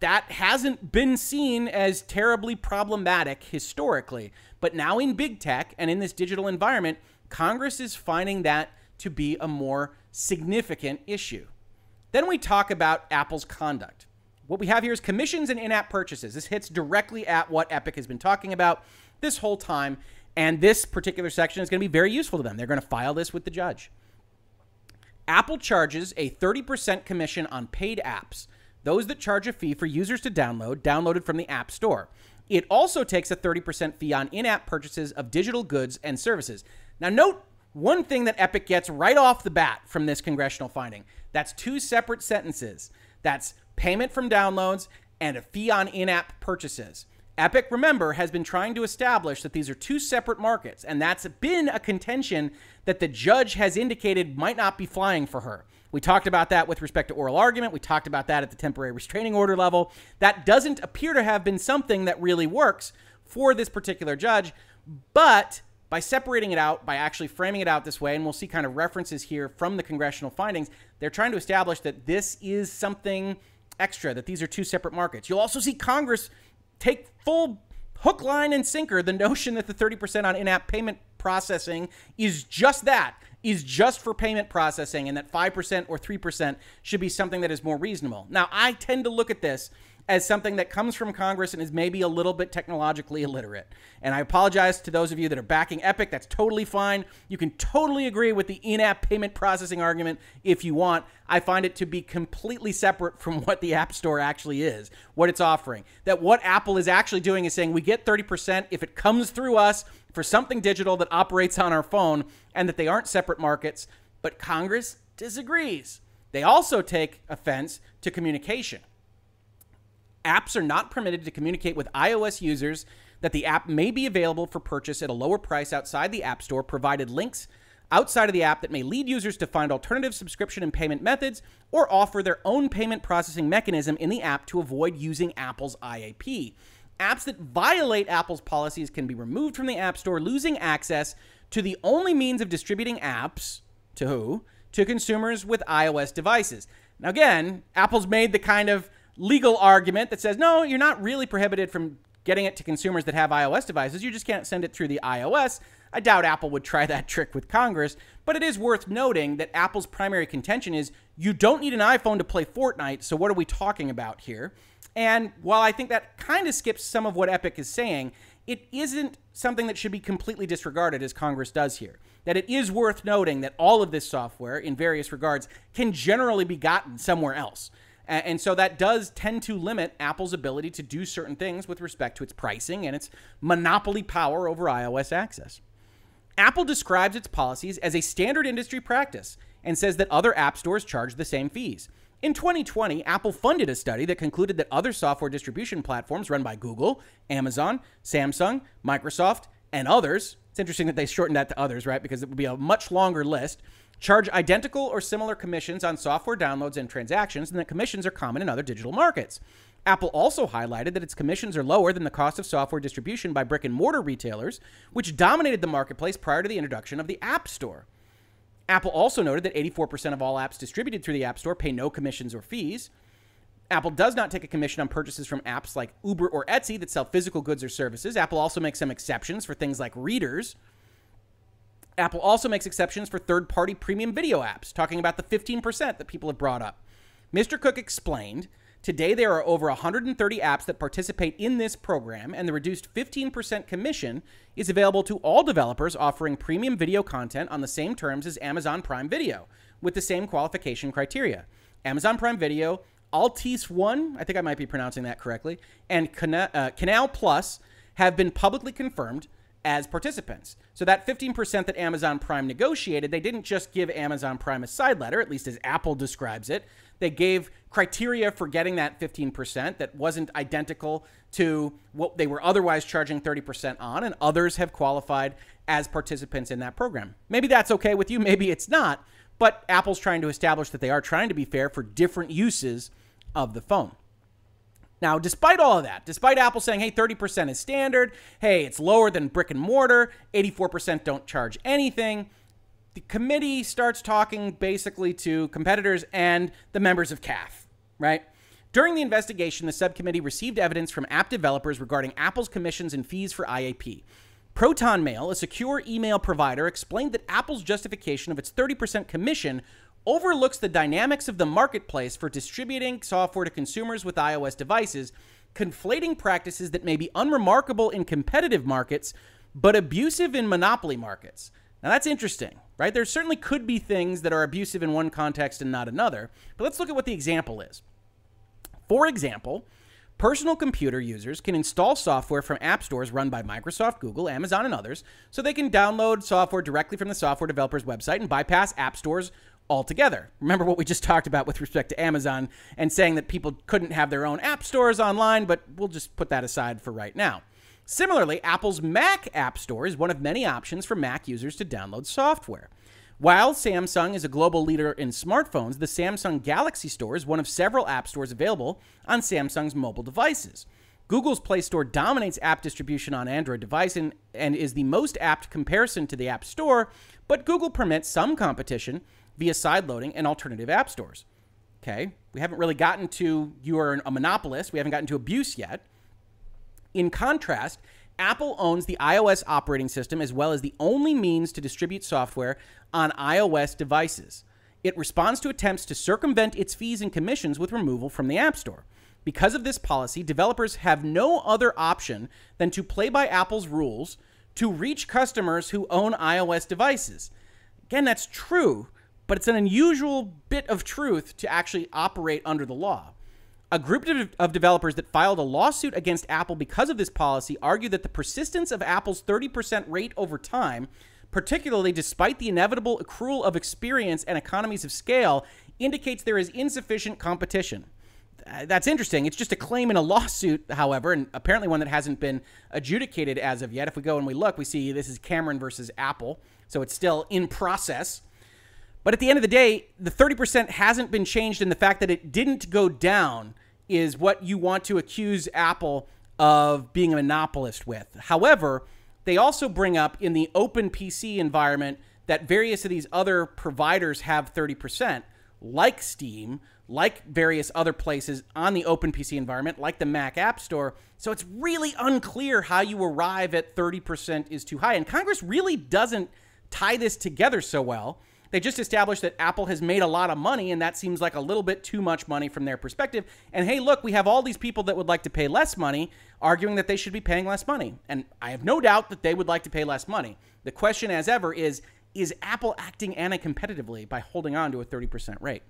that hasn't been seen as terribly problematic historically. But now in big tech and in this digital environment, Congress is finding that to be a more significant issue. Then we talk about Apple's conduct. What we have here is commissions and in app purchases. This hits directly at what Epic has been talking about this whole time. And this particular section is going to be very useful to them. They're going to file this with the judge. Apple charges a 30% commission on paid apps those that charge a fee for users to download, downloaded from the App Store. It also takes a 30% fee on in app purchases of digital goods and services. Now, note one thing that Epic gets right off the bat from this congressional finding that's two separate sentences that's payment from downloads and a fee on in app purchases. Epic, remember, has been trying to establish that these are two separate markets, and that's been a contention that the judge has indicated might not be flying for her. We talked about that with respect to oral argument. We talked about that at the temporary restraining order level. That doesn't appear to have been something that really works for this particular judge. But by separating it out, by actually framing it out this way, and we'll see kind of references here from the congressional findings, they're trying to establish that this is something extra, that these are two separate markets. You'll also see Congress take full hook, line, and sinker the notion that the 30% on in app payment processing is just that is just for payment processing and that 5% or 3% should be something that is more reasonable. Now, I tend to look at this as something that comes from Congress and is maybe a little bit technologically illiterate. And I apologize to those of you that are backing Epic. That's totally fine. You can totally agree with the in app payment processing argument if you want. I find it to be completely separate from what the App Store actually is, what it's offering. That what Apple is actually doing is saying we get 30% if it comes through us for something digital that operates on our phone and that they aren't separate markets. But Congress disagrees. They also take offense to communication. Apps are not permitted to communicate with iOS users that the app may be available for purchase at a lower price outside the App Store, provided links outside of the app that may lead users to find alternative subscription and payment methods or offer their own payment processing mechanism in the app to avoid using Apple's IAP. Apps that violate Apple's policies can be removed from the App Store, losing access to the only means of distributing apps to who? To consumers with iOS devices. Now, again, Apple's made the kind of legal argument that says, no, you're not really prohibited from getting it to consumers that have iOS devices. You just can't send it through the iOS. I doubt Apple would try that trick with Congress, but it is worth noting that Apple's primary contention is you don't need an iPhone to play Fortnite, so what are we talking about here? And while I think that kind of skips some of what Epic is saying, it isn't something that should be completely disregarded as Congress does here. That it is worth noting that all of this software, in various regards, can generally be gotten somewhere else. And so that does tend to limit Apple's ability to do certain things with respect to its pricing and its monopoly power over iOS access. Apple describes its policies as a standard industry practice and says that other app stores charge the same fees. In 2020, Apple funded a study that concluded that other software distribution platforms run by Google, Amazon, Samsung, Microsoft, and others, it's interesting that they shortened that to others, right? Because it would be a much longer list, charge identical or similar commissions on software downloads and transactions, and that commissions are common in other digital markets. Apple also highlighted that its commissions are lower than the cost of software distribution by brick and mortar retailers, which dominated the marketplace prior to the introduction of the App Store. Apple also noted that 84% of all apps distributed through the App Store pay no commissions or fees. Apple does not take a commission on purchases from apps like Uber or Etsy that sell physical goods or services. Apple also makes some exceptions for things like readers. Apple also makes exceptions for third party premium video apps, talking about the 15% that people have brought up. Mr. Cook explained Today, there are over 130 apps that participate in this program, and the reduced 15% commission is available to all developers offering premium video content on the same terms as Amazon Prime Video, with the same qualification criteria. Amazon Prime Video, Altice One, I think I might be pronouncing that correctly, and Cana- uh, Canal Plus have been publicly confirmed as participants. So that 15% that Amazon Prime negotiated, they didn't just give Amazon Prime a side letter, at least as Apple describes it. They gave criteria for getting that 15% that wasn't identical to what they were otherwise charging 30% on, and others have qualified as participants in that program. Maybe that's okay with you, maybe it's not, but Apple's trying to establish that they are trying to be fair for different uses of the phone. Now, despite all of that, despite Apple saying, hey, 30% is standard, hey, it's lower than brick and mortar, 84% don't charge anything, the committee starts talking basically to competitors and the members of CAF, right? During the investigation, the subcommittee received evidence from app developers regarding Apple's commissions and fees for IAP. ProtonMail, a secure email provider, explained that Apple's justification of its 30% commission overlooks the dynamics of the marketplace for distributing software to consumers with iOS devices, conflating practices that may be unremarkable in competitive markets but abusive in monopoly markets. Now that's interesting, right? There certainly could be things that are abusive in one context and not another, but let's look at what the example is. For example, personal computer users can install software from app stores run by Microsoft, Google, Amazon, and others, so they can download software directly from the software developer's website and bypass app stores altogether. Remember what we just talked about with respect to Amazon and saying that people couldn't have their own app stores online, but we'll just put that aside for right now. Similarly, Apple's Mac App Store is one of many options for Mac users to download software. While Samsung is a global leader in smartphones, the Samsung Galaxy Store is one of several app stores available on Samsung's mobile devices. Google's Play Store dominates app distribution on Android device and, and is the most apt comparison to the App Store, but Google permits some competition via sideloading and alternative app stores. Okay, we haven't really gotten to you are a monopolist, we haven't gotten to abuse yet. In contrast, Apple owns the iOS operating system as well as the only means to distribute software on iOS devices. It responds to attempts to circumvent its fees and commissions with removal from the App Store. Because of this policy, developers have no other option than to play by Apple's rules to reach customers who own iOS devices. Again, that's true, but it's an unusual bit of truth to actually operate under the law. A group of developers that filed a lawsuit against Apple because of this policy argued that the persistence of Apple's 30% rate over time particularly despite the inevitable accrual of experience and economies of scale, indicates there is insufficient competition. That's interesting. It's just a claim in a lawsuit, however, and apparently one that hasn't been adjudicated as of yet. If we go and we look, we see this is Cameron versus Apple, so it's still in process. But at the end of the day, the 30% hasn't been changed, and the fact that it didn't go down is what you want to accuse Apple of being a monopolist with. However, they also bring up in the open PC environment that various of these other providers have 30%, like Steam, like various other places on the open PC environment, like the Mac App Store. So it's really unclear how you arrive at 30% is too high. And Congress really doesn't tie this together so well. They just established that Apple has made a lot of money, and that seems like a little bit too much money from their perspective. And hey, look, we have all these people that would like to pay less money arguing that they should be paying less money. And I have no doubt that they would like to pay less money. The question, as ever, is is Apple acting anti competitively by holding on to a 30% rate?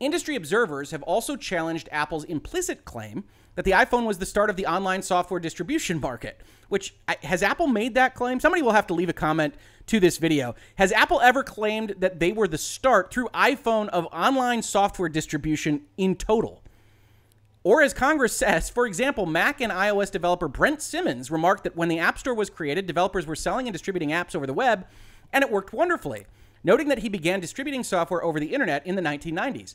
Industry observers have also challenged Apple's implicit claim that the iPhone was the start of the online software distribution market. Which has Apple made that claim? Somebody will have to leave a comment to this video. Has Apple ever claimed that they were the start through iPhone of online software distribution in total? Or as Congress says, for example, Mac and iOS developer Brent Simmons remarked that when the App Store was created, developers were selling and distributing apps over the web, and it worked wonderfully, noting that he began distributing software over the internet in the 1990s.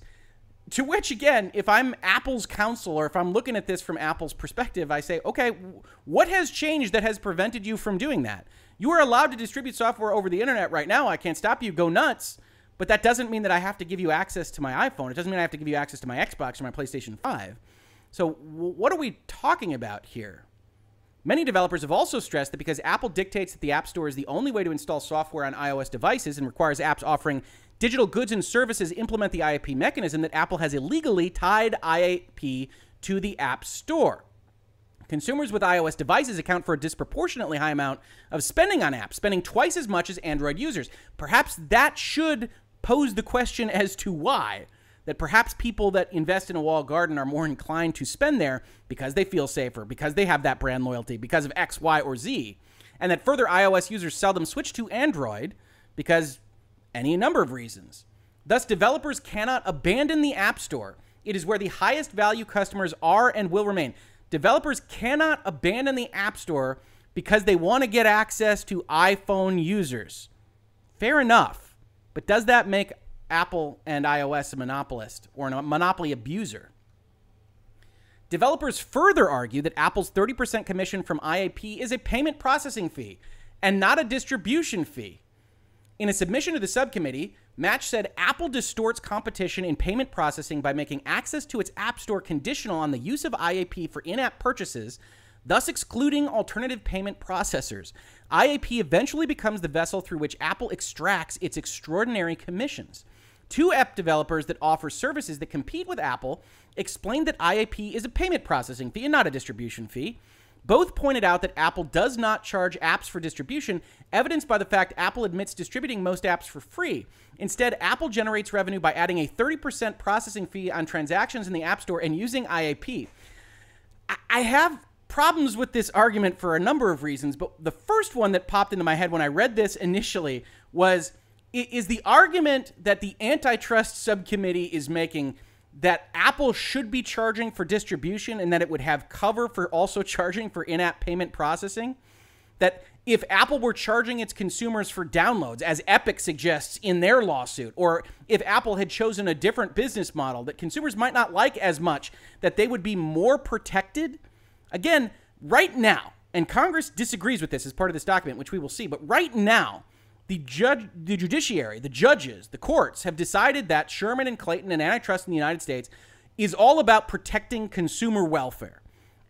To which, again, if I'm Apple's counsel or if I'm looking at this from Apple's perspective, I say, okay, what has changed that has prevented you from doing that? You are allowed to distribute software over the internet right now. I can't stop you. Go nuts. But that doesn't mean that I have to give you access to my iPhone. It doesn't mean I have to give you access to my Xbox or my PlayStation 5. So, what are we talking about here? Many developers have also stressed that because Apple dictates that the App Store is the only way to install software on iOS devices and requires apps offering digital goods and services implement the IAP mechanism that Apple has illegally tied IAP to the App Store. Consumers with iOS devices account for a disproportionately high amount of spending on apps, spending twice as much as Android users. Perhaps that should pose the question as to why. That perhaps people that invest in a walled garden are more inclined to spend there because they feel safer, because they have that brand loyalty, because of X, Y, or Z. And that further iOS users seldom switch to Android because any number of reasons. Thus, developers cannot abandon the App Store. It is where the highest value customers are and will remain. Developers cannot abandon the App Store because they want to get access to iPhone users. Fair enough. But does that make Apple and iOS a monopolist or a monopoly abuser? Developers further argue that Apple's 30% commission from IAP is a payment processing fee and not a distribution fee. In a submission to the subcommittee, Match said Apple distorts competition in payment processing by making access to its App Store conditional on the use of IAP for in app purchases, thus excluding alternative payment processors. IAP eventually becomes the vessel through which Apple extracts its extraordinary commissions. Two app developers that offer services that compete with Apple explained that IAP is a payment processing fee and not a distribution fee. Both pointed out that Apple does not charge apps for distribution, evidenced by the fact Apple admits distributing most apps for free. Instead, Apple generates revenue by adding a 30% processing fee on transactions in the App Store and using IAP. I have problems with this argument for a number of reasons, but the first one that popped into my head when I read this initially was is the argument that the antitrust subcommittee is making that Apple should be charging for distribution and that it would have cover for also charging for in app payment processing. That if Apple were charging its consumers for downloads, as Epic suggests in their lawsuit, or if Apple had chosen a different business model that consumers might not like as much, that they would be more protected. Again, right now, and Congress disagrees with this as part of this document, which we will see, but right now, the judge, the judiciary, the judges, the courts have decided that Sherman and Clayton and antitrust in the United States is all about protecting consumer welfare.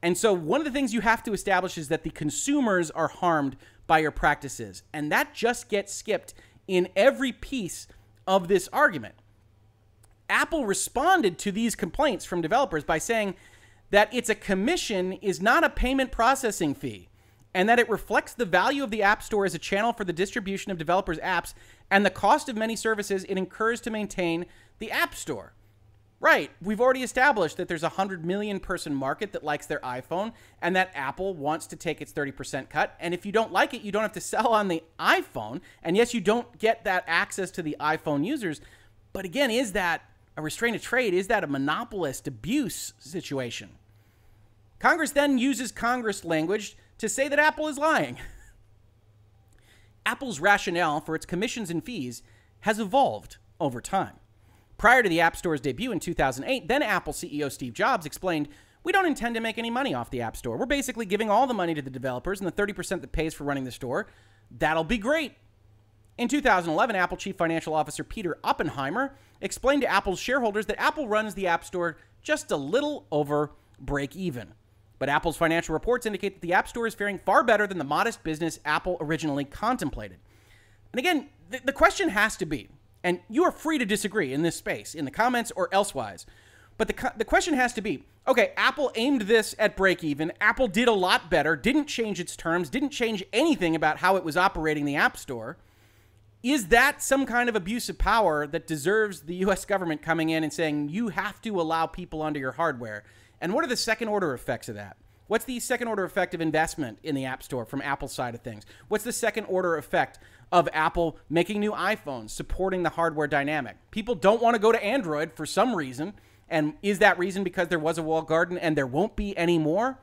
And so one of the things you have to establish is that the consumers are harmed by your practices. And that just gets skipped in every piece of this argument. Apple responded to these complaints from developers by saying that it's a commission is not a payment processing fee and that it reflects the value of the App Store as a channel for the distribution of developers' apps and the cost of many services it incurs to maintain the App Store. Right. We've already established that there's a 100 million person market that likes their iPhone and that Apple wants to take its 30% cut. And if you don't like it, you don't have to sell on the iPhone. And yes, you don't get that access to the iPhone users. But again, is that a restraint of trade? Is that a monopolist abuse situation? Congress then uses Congress language to say that Apple is lying. Apple's rationale for its commissions and fees has evolved over time. Prior to the App Store's debut in 2008, then Apple CEO Steve Jobs explained, We don't intend to make any money off the App Store. We're basically giving all the money to the developers and the 30% that pays for running the store. That'll be great. In 2011, Apple Chief Financial Officer Peter Oppenheimer explained to Apple's shareholders that Apple runs the App Store just a little over break even. But Apple's financial reports indicate that the App Store is faring far better than the modest business Apple originally contemplated. And again, the, the question has to be and you are free to disagree in this space, in the comments or elsewise. But the, the question has to be okay, Apple aimed this at break even. Apple did a lot better, didn't change its terms, didn't change anything about how it was operating the App Store. Is that some kind of abuse of power that deserves the US government coming in and saying you have to allow people onto your hardware? And what are the second order effects of that? What's the second order effect of investment in the App Store from Apple's side of things? What's the second order effect of Apple making new iPhones, supporting the hardware dynamic. People don't want to go to Android for some reason. And is that reason because there was a walled garden and there won't be any more?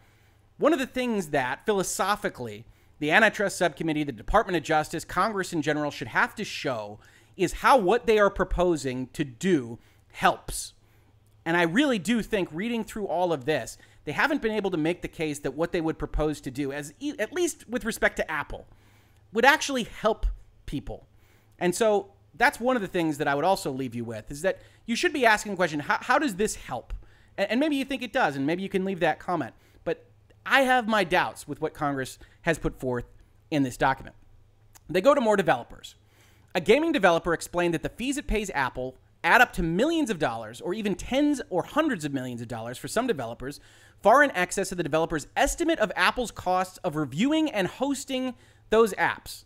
One of the things that philosophically the antitrust subcommittee, the Department of Justice, Congress in general should have to show is how what they are proposing to do helps. And I really do think reading through all of this, they haven't been able to make the case that what they would propose to do, as at least with respect to Apple, would actually help people. And so that's one of the things that I would also leave you with is that you should be asking the question how, how does this help? And, and maybe you think it does, and maybe you can leave that comment. But I have my doubts with what Congress has put forth in this document. They go to more developers. A gaming developer explained that the fees it pays Apple add up to millions of dollars, or even tens or hundreds of millions of dollars for some developers, far in excess of the developer's estimate of Apple's costs of reviewing and hosting those apps.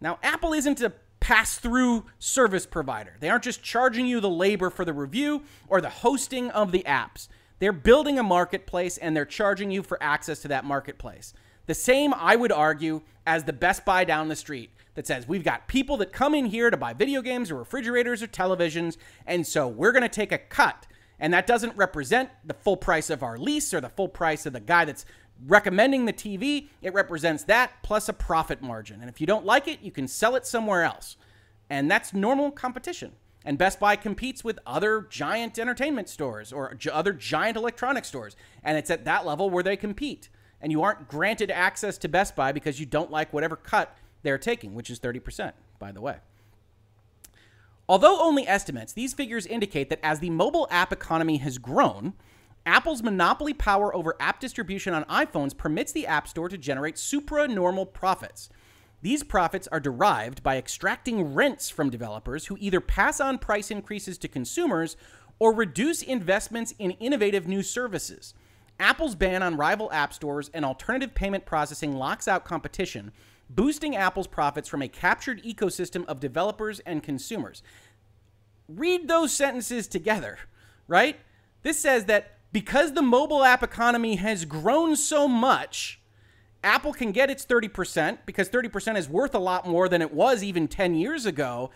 Now, Apple isn't a pass through service provider. They aren't just charging you the labor for the review or the hosting of the apps. They're building a marketplace and they're charging you for access to that marketplace. The same, I would argue, as the Best Buy down the street that says we've got people that come in here to buy video games or refrigerators or televisions, and so we're going to take a cut. And that doesn't represent the full price of our lease or the full price of the guy that's recommending the TV, it represents that plus a profit margin. And if you don't like it, you can sell it somewhere else. And that's normal competition. And Best Buy competes with other giant entertainment stores or other giant electronic stores. And it's at that level where they compete. And you aren't granted access to Best Buy because you don't like whatever cut they're taking, which is 30%, by the way. Although only estimates, these figures indicate that as the mobile app economy has grown, Apple's monopoly power over app distribution on iPhones permits the App Store to generate supranormal profits. These profits are derived by extracting rents from developers who either pass on price increases to consumers or reduce investments in innovative new services. Apple's ban on rival app stores and alternative payment processing locks out competition, boosting Apple's profits from a captured ecosystem of developers and consumers. Read those sentences together, right? This says that because the mobile app economy has grown so much, Apple can get its 30% because 30% is worth a lot more than it was even 10 years ago.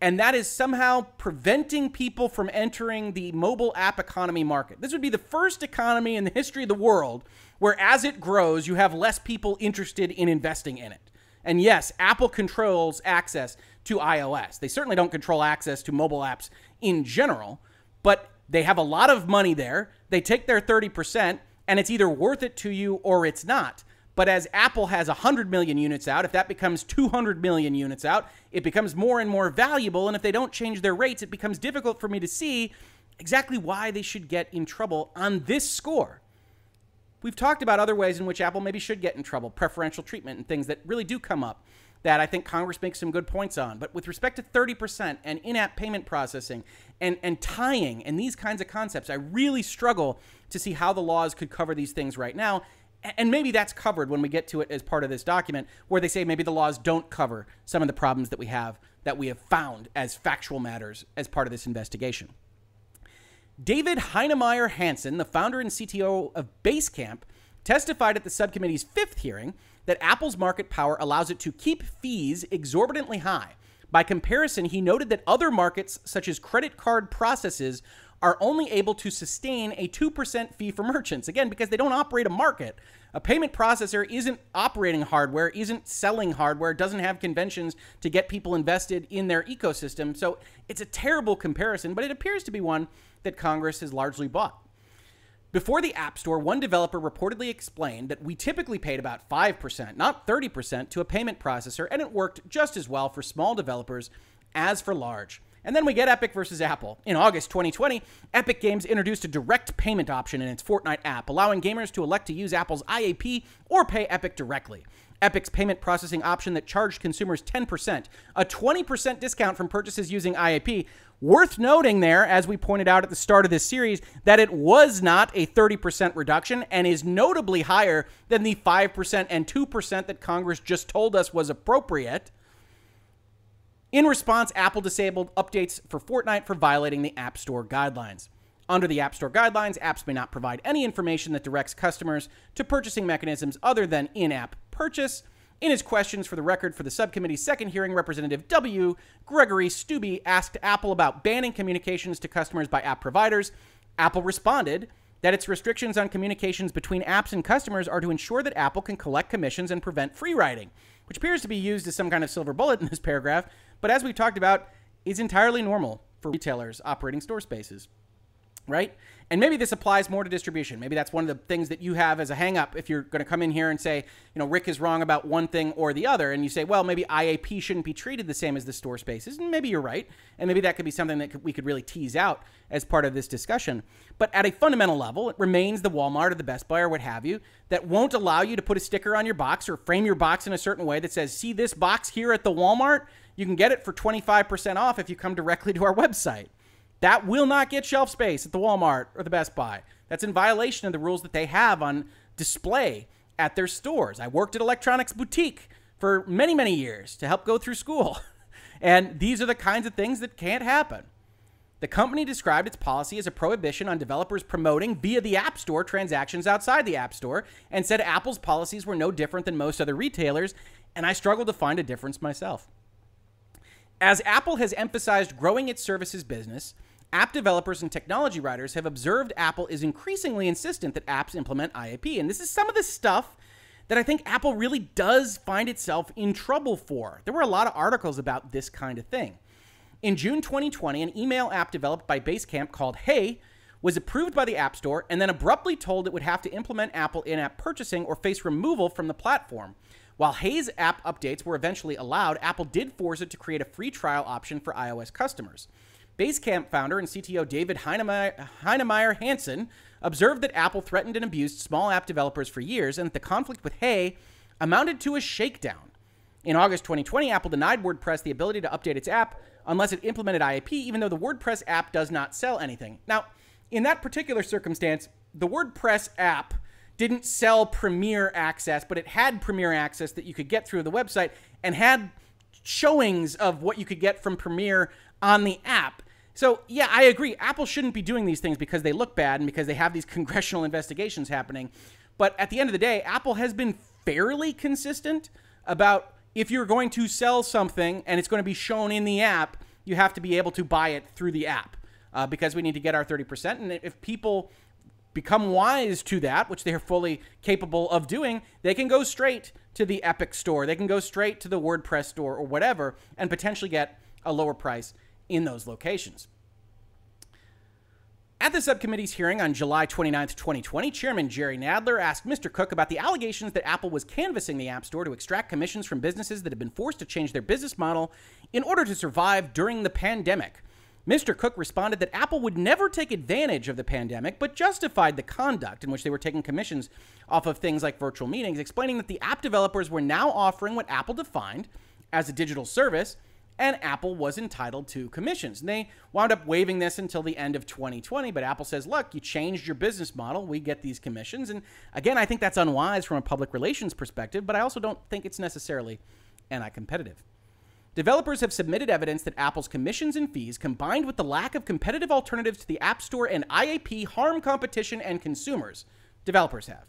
And that is somehow preventing people from entering the mobile app economy market. This would be the first economy in the history of the world where, as it grows, you have less people interested in investing in it. And yes, Apple controls access to iOS. They certainly don't control access to mobile apps in general, but they have a lot of money there. They take their 30%, and it's either worth it to you or it's not. But as Apple has 100 million units out, if that becomes 200 million units out, it becomes more and more valuable. And if they don't change their rates, it becomes difficult for me to see exactly why they should get in trouble on this score. We've talked about other ways in which Apple maybe should get in trouble, preferential treatment and things that really do come up that I think Congress makes some good points on. But with respect to 30% and in app payment processing and, and tying and these kinds of concepts, I really struggle to see how the laws could cover these things right now. And maybe that's covered when we get to it as part of this document, where they say maybe the laws don't cover some of the problems that we have that we have found as factual matters as part of this investigation. David Heinemeier Hansson, the founder and CTO of Basecamp, testified at the subcommittee's fifth hearing that Apple's market power allows it to keep fees exorbitantly high. By comparison, he noted that other markets, such as credit card processes, are only able to sustain a 2% fee for merchants. Again, because they don't operate a market. A payment processor isn't operating hardware, isn't selling hardware, doesn't have conventions to get people invested in their ecosystem. So it's a terrible comparison, but it appears to be one that Congress has largely bought. Before the App Store, one developer reportedly explained that we typically paid about 5%, not 30%, to a payment processor, and it worked just as well for small developers as for large. And then we get Epic versus Apple. In August 2020, Epic Games introduced a direct payment option in its Fortnite app, allowing gamers to elect to use Apple's IAP or pay Epic directly. Epic's payment processing option that charged consumers 10%, a 20% discount from purchases using IAP. Worth noting there, as we pointed out at the start of this series, that it was not a 30% reduction and is notably higher than the 5% and 2% that Congress just told us was appropriate. In response, Apple disabled updates for Fortnite for violating the App Store guidelines. Under the App Store guidelines, apps may not provide any information that directs customers to purchasing mechanisms other than in app purchase. In his questions for the record for the subcommittee's second hearing, Representative W. Gregory Steube asked Apple about banning communications to customers by app providers. Apple responded that its restrictions on communications between apps and customers are to ensure that Apple can collect commissions and prevent free riding, which appears to be used as some kind of silver bullet in this paragraph, but as we've talked about, is entirely normal for retailers operating store spaces, right? And maybe this applies more to distribution. Maybe that's one of the things that you have as a hangup if you're going to come in here and say, you know, Rick is wrong about one thing or the other. And you say, well, maybe IAP shouldn't be treated the same as the store spaces. And maybe you're right. And maybe that could be something that we could really tease out as part of this discussion. But at a fundamental level, it remains the Walmart or the Best Buy or what have you that won't allow you to put a sticker on your box or frame your box in a certain way that says, see this box here at the Walmart? You can get it for 25% off if you come directly to our website. That will not get shelf space at the Walmart or the Best Buy. That's in violation of the rules that they have on display at their stores. I worked at Electronics Boutique for many, many years to help go through school. And these are the kinds of things that can't happen. The company described its policy as a prohibition on developers promoting via the App Store transactions outside the App Store and said Apple's policies were no different than most other retailers, and I struggled to find a difference myself. As Apple has emphasized growing its services business, app developers and technology writers have observed Apple is increasingly insistent that apps implement IAP. And this is some of the stuff that I think Apple really does find itself in trouble for. There were a lot of articles about this kind of thing. In June 2020, an email app developed by Basecamp called Hey was approved by the App Store and then abruptly told it would have to implement Apple in app purchasing or face removal from the platform. While Hey's app updates were eventually allowed, Apple did force it to create a free trial option for iOS customers. Basecamp founder and CTO David Heinemeier, Heinemeier Hansson observed that Apple threatened and abused small app developers for years and that the conflict with Hey amounted to a shakedown. In August 2020, Apple denied WordPress the ability to update its app unless it implemented IAP, even though the WordPress app does not sell anything. Now, in that particular circumstance, the WordPress app didn't sell Premier Access, but it had Premier Access that you could get through the website and had showings of what you could get from Premier on the app. So, yeah, I agree. Apple shouldn't be doing these things because they look bad and because they have these congressional investigations happening. But at the end of the day, Apple has been fairly consistent about if you're going to sell something and it's going to be shown in the app, you have to be able to buy it through the app uh, because we need to get our 30%. And if people become wise to that, which they are fully capable of doing, they can go straight to the Epic store. They can go straight to the WordPress store or whatever and potentially get a lower price in those locations. At the subcommittee's hearing on July 29, 2020, Chairman Jerry Nadler asked Mr. Cook about the allegations that Apple was canvassing the App Store to extract commissions from businesses that had been forced to change their business model in order to survive during the pandemic. Mr. Cook responded that Apple would never take advantage of the pandemic, but justified the conduct in which they were taking commissions off of things like virtual meetings, explaining that the app developers were now offering what Apple defined as a digital service, and Apple was entitled to commissions. And they wound up waiving this until the end of 2020, but Apple says, look, you changed your business model, we get these commissions. And again, I think that's unwise from a public relations perspective, but I also don't think it's necessarily anti competitive. Developers have submitted evidence that Apple's commissions and fees, combined with the lack of competitive alternatives to the App Store and IAP, harm competition and consumers. Developers have.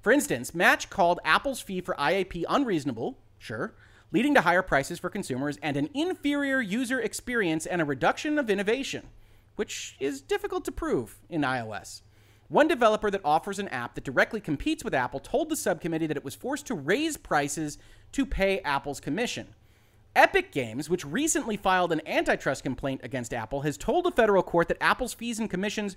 For instance, Match called Apple's fee for IAP unreasonable, sure, leading to higher prices for consumers and an inferior user experience and a reduction of innovation, which is difficult to prove in iOS. One developer that offers an app that directly competes with Apple told the subcommittee that it was forced to raise prices to pay Apple's commission. Epic Games, which recently filed an antitrust complaint against Apple, has told a federal court that Apple's fees and commissions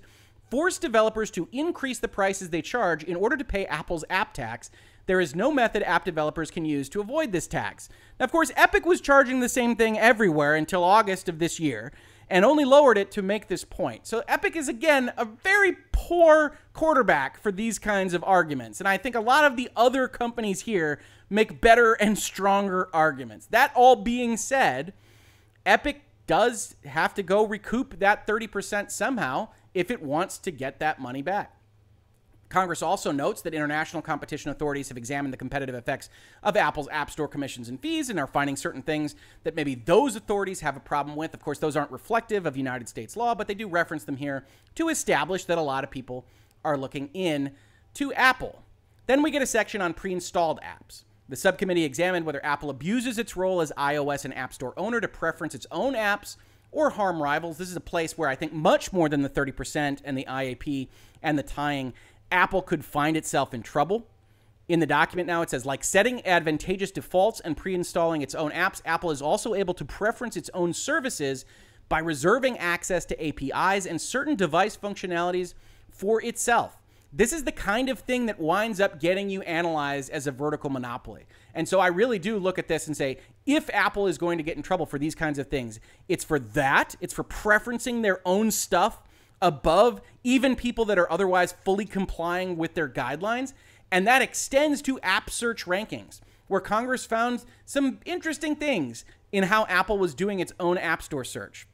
force developers to increase the prices they charge in order to pay Apple's app tax. There is no method app developers can use to avoid this tax. Now, of course, Epic was charging the same thing everywhere until August of this year and only lowered it to make this point. So Epic is, again, a very poor quarterback for these kinds of arguments. And I think a lot of the other companies here make better and stronger arguments. That all being said, Epic does have to go recoup that 30% somehow if it wants to get that money back. Congress also notes that international competition authorities have examined the competitive effects of Apple's App Store commissions and fees and are finding certain things that maybe those authorities have a problem with. Of course, those aren't reflective of United States law, but they do reference them here to establish that a lot of people are looking in to Apple. Then we get a section on pre installed apps. The subcommittee examined whether Apple abuses its role as iOS and App Store owner to preference its own apps or harm rivals. This is a place where I think much more than the 30% and the IAP and the tying, Apple could find itself in trouble. In the document now, it says, like setting advantageous defaults and pre installing its own apps, Apple is also able to preference its own services by reserving access to APIs and certain device functionalities for itself. This is the kind of thing that winds up getting you analyzed as a vertical monopoly. And so I really do look at this and say if Apple is going to get in trouble for these kinds of things, it's for that, it's for preferencing their own stuff above even people that are otherwise fully complying with their guidelines. And that extends to app search rankings, where Congress found some interesting things in how Apple was doing its own App Store search.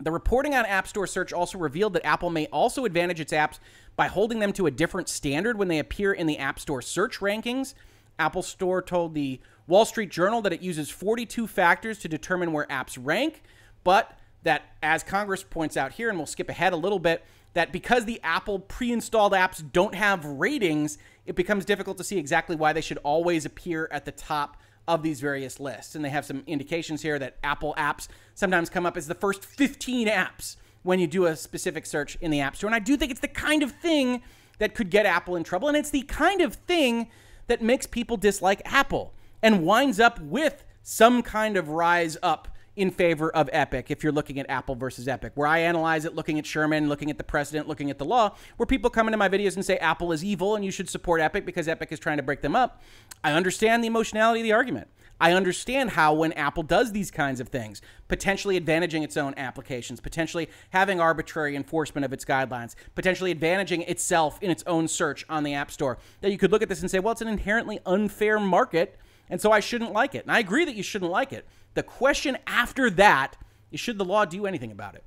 The reporting on App Store search also revealed that Apple may also advantage its apps by holding them to a different standard when they appear in the App Store search rankings. Apple Store told the Wall Street Journal that it uses 42 factors to determine where apps rank, but that, as Congress points out here, and we'll skip ahead a little bit, that because the Apple pre installed apps don't have ratings, it becomes difficult to see exactly why they should always appear at the top of these various lists. And they have some indications here that Apple apps sometimes come up as the first 15 apps when you do a specific search in the App Store. And I do think it's the kind of thing that could get Apple in trouble. And it's the kind of thing that makes people dislike Apple and winds up with some kind of rise up in favor of Epic if you're looking at Apple versus Epic, where I analyze it looking at Sherman, looking at the precedent, looking at the law, where people come into my videos and say Apple is evil and you should support Epic because Epic is trying to break them up. I understand the emotionality of the argument. I understand how when Apple does these kinds of things, potentially advantaging its own applications, potentially having arbitrary enforcement of its guidelines, potentially advantaging itself in its own search on the App Store, that you could look at this and say, well, it's an inherently unfair market, and so I shouldn't like it. And I agree that you shouldn't like it. The question after that is should the law do anything about it?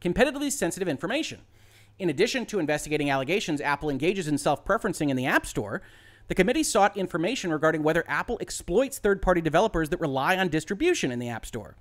Competitively sensitive information. In addition to investigating allegations Apple engages in self preferencing in the App Store, the committee sought information regarding whether Apple exploits third party developers that rely on distribution in the App Store.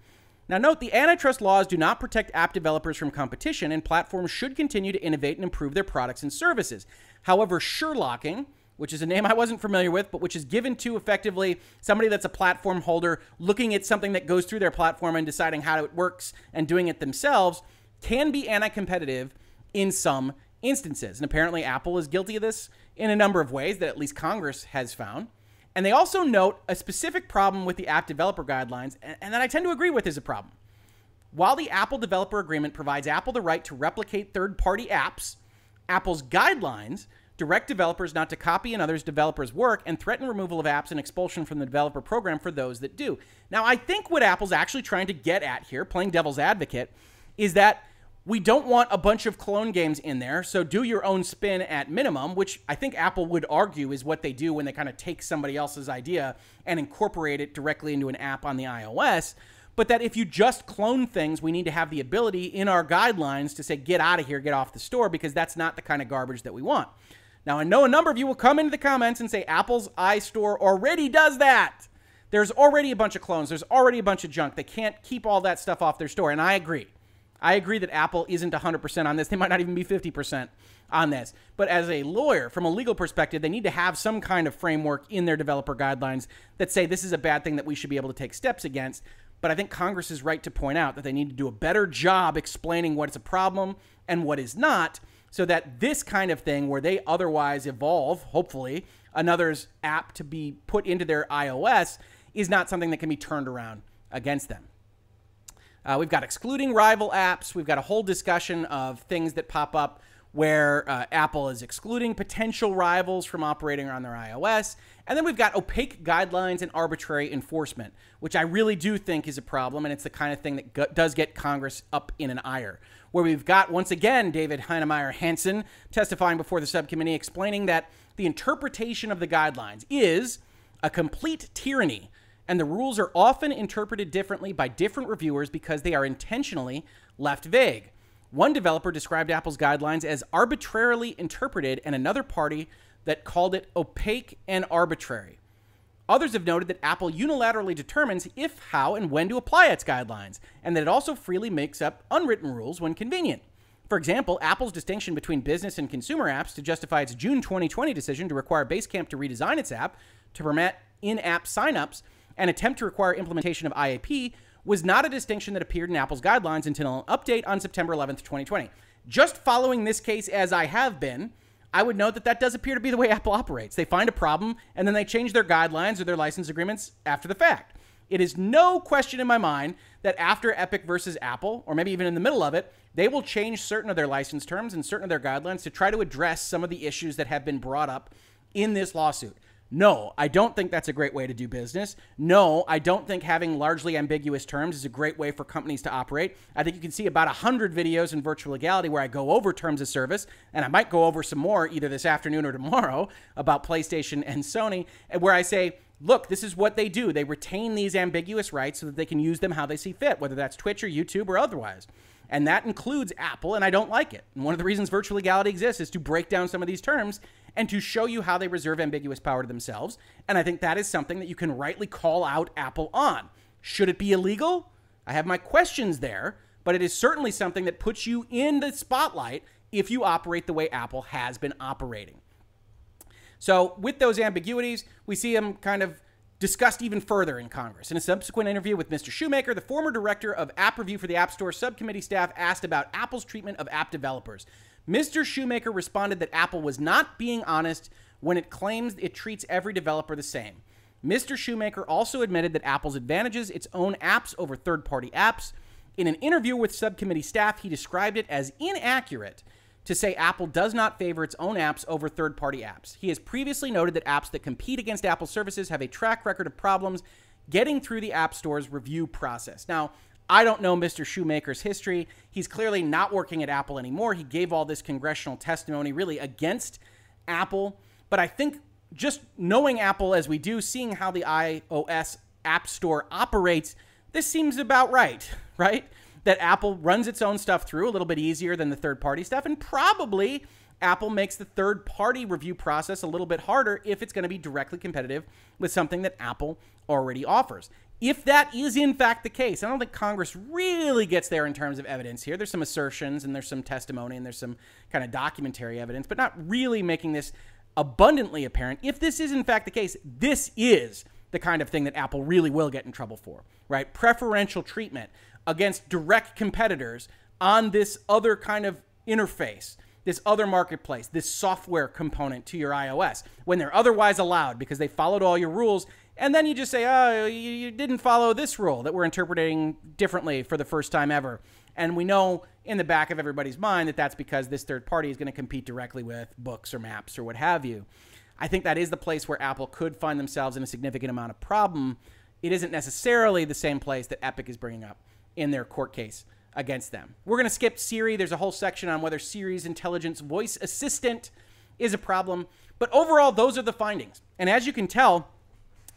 Now, note the antitrust laws do not protect app developers from competition, and platforms should continue to innovate and improve their products and services. However, Sherlocking, which is a name I wasn't familiar with, but which is given to effectively somebody that's a platform holder looking at something that goes through their platform and deciding how it works and doing it themselves, can be anti competitive in some instances. And apparently, Apple is guilty of this in a number of ways that at least Congress has found. And they also note a specific problem with the app developer guidelines, and that I tend to agree with is a problem. While the Apple Developer Agreement provides Apple the right to replicate third party apps, Apple's guidelines direct developers not to copy another's developer's work and threaten removal of apps and expulsion from the developer program for those that do. Now, I think what Apple's actually trying to get at here, playing devil's advocate, is that we don't want a bunch of clone games in there, so do your own spin at minimum, which I think Apple would argue is what they do when they kind of take somebody else's idea and incorporate it directly into an app on the iOS. But that if you just clone things, we need to have the ability in our guidelines to say, get out of here, get off the store, because that's not the kind of garbage that we want. Now, I know a number of you will come into the comments and say Apple's iStore already does that. There's already a bunch of clones. There's already a bunch of junk. They can't keep all that stuff off their store. And I agree. I agree that Apple isn't 100% on this. They might not even be 50% on this. But as a lawyer, from a legal perspective, they need to have some kind of framework in their developer guidelines that say this is a bad thing that we should be able to take steps against. But I think Congress is right to point out that they need to do a better job explaining what is a problem and what is not, so that this kind of thing, where they otherwise evolve, hopefully, another's app to be put into their iOS, is not something that can be turned around against them. Uh, we've got excluding rival apps. We've got a whole discussion of things that pop up where uh, Apple is excluding potential rivals from operating on their iOS. And then we've got opaque guidelines and arbitrary enforcement, which I really do think is a problem. And it's the kind of thing that go- does get Congress up in an ire. Where we've got, once again, David Heinemeier Hansson testifying before the subcommittee explaining that the interpretation of the guidelines is a complete tyranny and the rules are often interpreted differently by different reviewers because they are intentionally left vague. One developer described Apple's guidelines as arbitrarily interpreted, and another party that called it opaque and arbitrary. Others have noted that Apple unilaterally determines if, how, and when to apply its guidelines, and that it also freely makes up unwritten rules when convenient. For example, Apple's distinction between business and consumer apps to justify its June 2020 decision to require Basecamp to redesign its app to permit in app signups and attempt to require implementation of IAP was not a distinction that appeared in Apple's guidelines until an update on September 11th, 2020. Just following this case as I have been, I would note that that does appear to be the way Apple operates. They find a problem and then they change their guidelines or their license agreements after the fact. It is no question in my mind that after Epic versus Apple, or maybe even in the middle of it, they will change certain of their license terms and certain of their guidelines to try to address some of the issues that have been brought up in this lawsuit. No, I don't think that's a great way to do business. No, I don't think having largely ambiguous terms is a great way for companies to operate. I think you can see about 100 videos in virtual legality where I go over terms of service, and I might go over some more either this afternoon or tomorrow about PlayStation and Sony, where I say, look, this is what they do. They retain these ambiguous rights so that they can use them how they see fit, whether that's Twitch or YouTube or otherwise. And that includes Apple, and I don't like it. And one of the reasons virtual legality exists is to break down some of these terms and to show you how they reserve ambiguous power to themselves. And I think that is something that you can rightly call out Apple on. Should it be illegal? I have my questions there, but it is certainly something that puts you in the spotlight if you operate the way Apple has been operating. So, with those ambiguities, we see them kind of discussed even further in Congress. In a subsequent interview with Mr. Shoemaker, the former director of app review for the App Store subcommittee staff asked about Apple's treatment of app developers. Mr. Shoemaker responded that Apple was not being honest when it claims it treats every developer the same. Mr. Shoemaker also admitted that Apple's advantages its own apps over third party apps. In an interview with subcommittee staff, he described it as inaccurate to say Apple does not favor its own apps over third party apps. He has previously noted that apps that compete against Apple services have a track record of problems getting through the App Store's review process. Now, I don't know Mr. Shoemaker's history. He's clearly not working at Apple anymore. He gave all this congressional testimony really against Apple. But I think just knowing Apple as we do, seeing how the iOS App Store operates, this seems about right, right? That Apple runs its own stuff through a little bit easier than the third party stuff, and probably Apple makes the third party review process a little bit harder if it's going to be directly competitive with something that Apple already offers if that is in fact the case, I don't think Congress really gets there in terms of evidence here. There's some assertions and there's some testimony and there's some kind of documentary evidence, but not really making this abundantly apparent. If this is in fact the case, this is the kind of thing that Apple really will get in trouble for, right? Preferential treatment against direct competitors on this other kind of interface, this other marketplace, this software component to your iOS when they're otherwise allowed because they followed all your rules and then you just say, oh, you, you didn't follow this rule that we're interpreting differently for the first time ever. And we know in the back of everybody's mind that that's because this third party is going to compete directly with books or maps or what have you. I think that is the place where Apple could find themselves in a significant amount of problem. It isn't necessarily the same place that Epic is bringing up in their court case against them. We're going to skip Siri. There's a whole section on whether Siri's intelligence voice assistant is a problem. But overall, those are the findings. And as you can tell,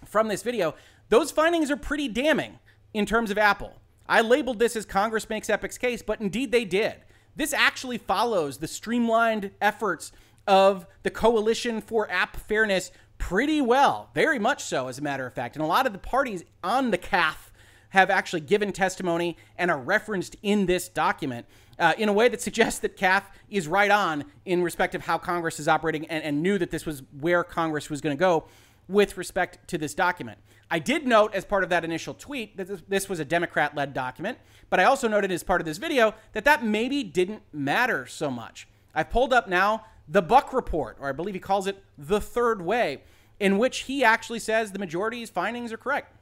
from this video, those findings are pretty damning in terms of Apple. I labeled this as Congress makes Epic's case, but indeed they did. This actually follows the streamlined efforts of the Coalition for App Fairness pretty well, very much so, as a matter of fact. And a lot of the parties on the CAF have actually given testimony and are referenced in this document. Uh, in a way that suggests that CAF is right on in respect of how Congress is operating and, and knew that this was where Congress was going to go with respect to this document. I did note as part of that initial tweet that this was a Democrat led document, but I also noted as part of this video that that maybe didn't matter so much. I've pulled up now the Buck Report, or I believe he calls it the third way, in which he actually says the majority's findings are correct.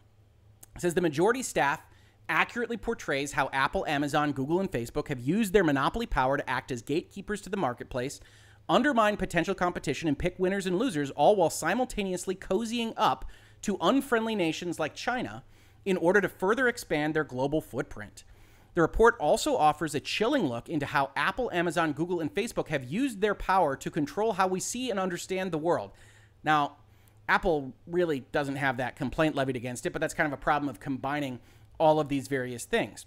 It says the majority staff accurately portrays how Apple, Amazon, Google, and Facebook have used their monopoly power to act as gatekeepers to the marketplace, undermine potential competition, and pick winners and losers, all while simultaneously cozying up to unfriendly nations like China in order to further expand their global footprint. The report also offers a chilling look into how Apple, Amazon, Google, and Facebook have used their power to control how we see and understand the world. Now, Apple really doesn't have that complaint levied against it, but that's kind of a problem of combining all of these various things.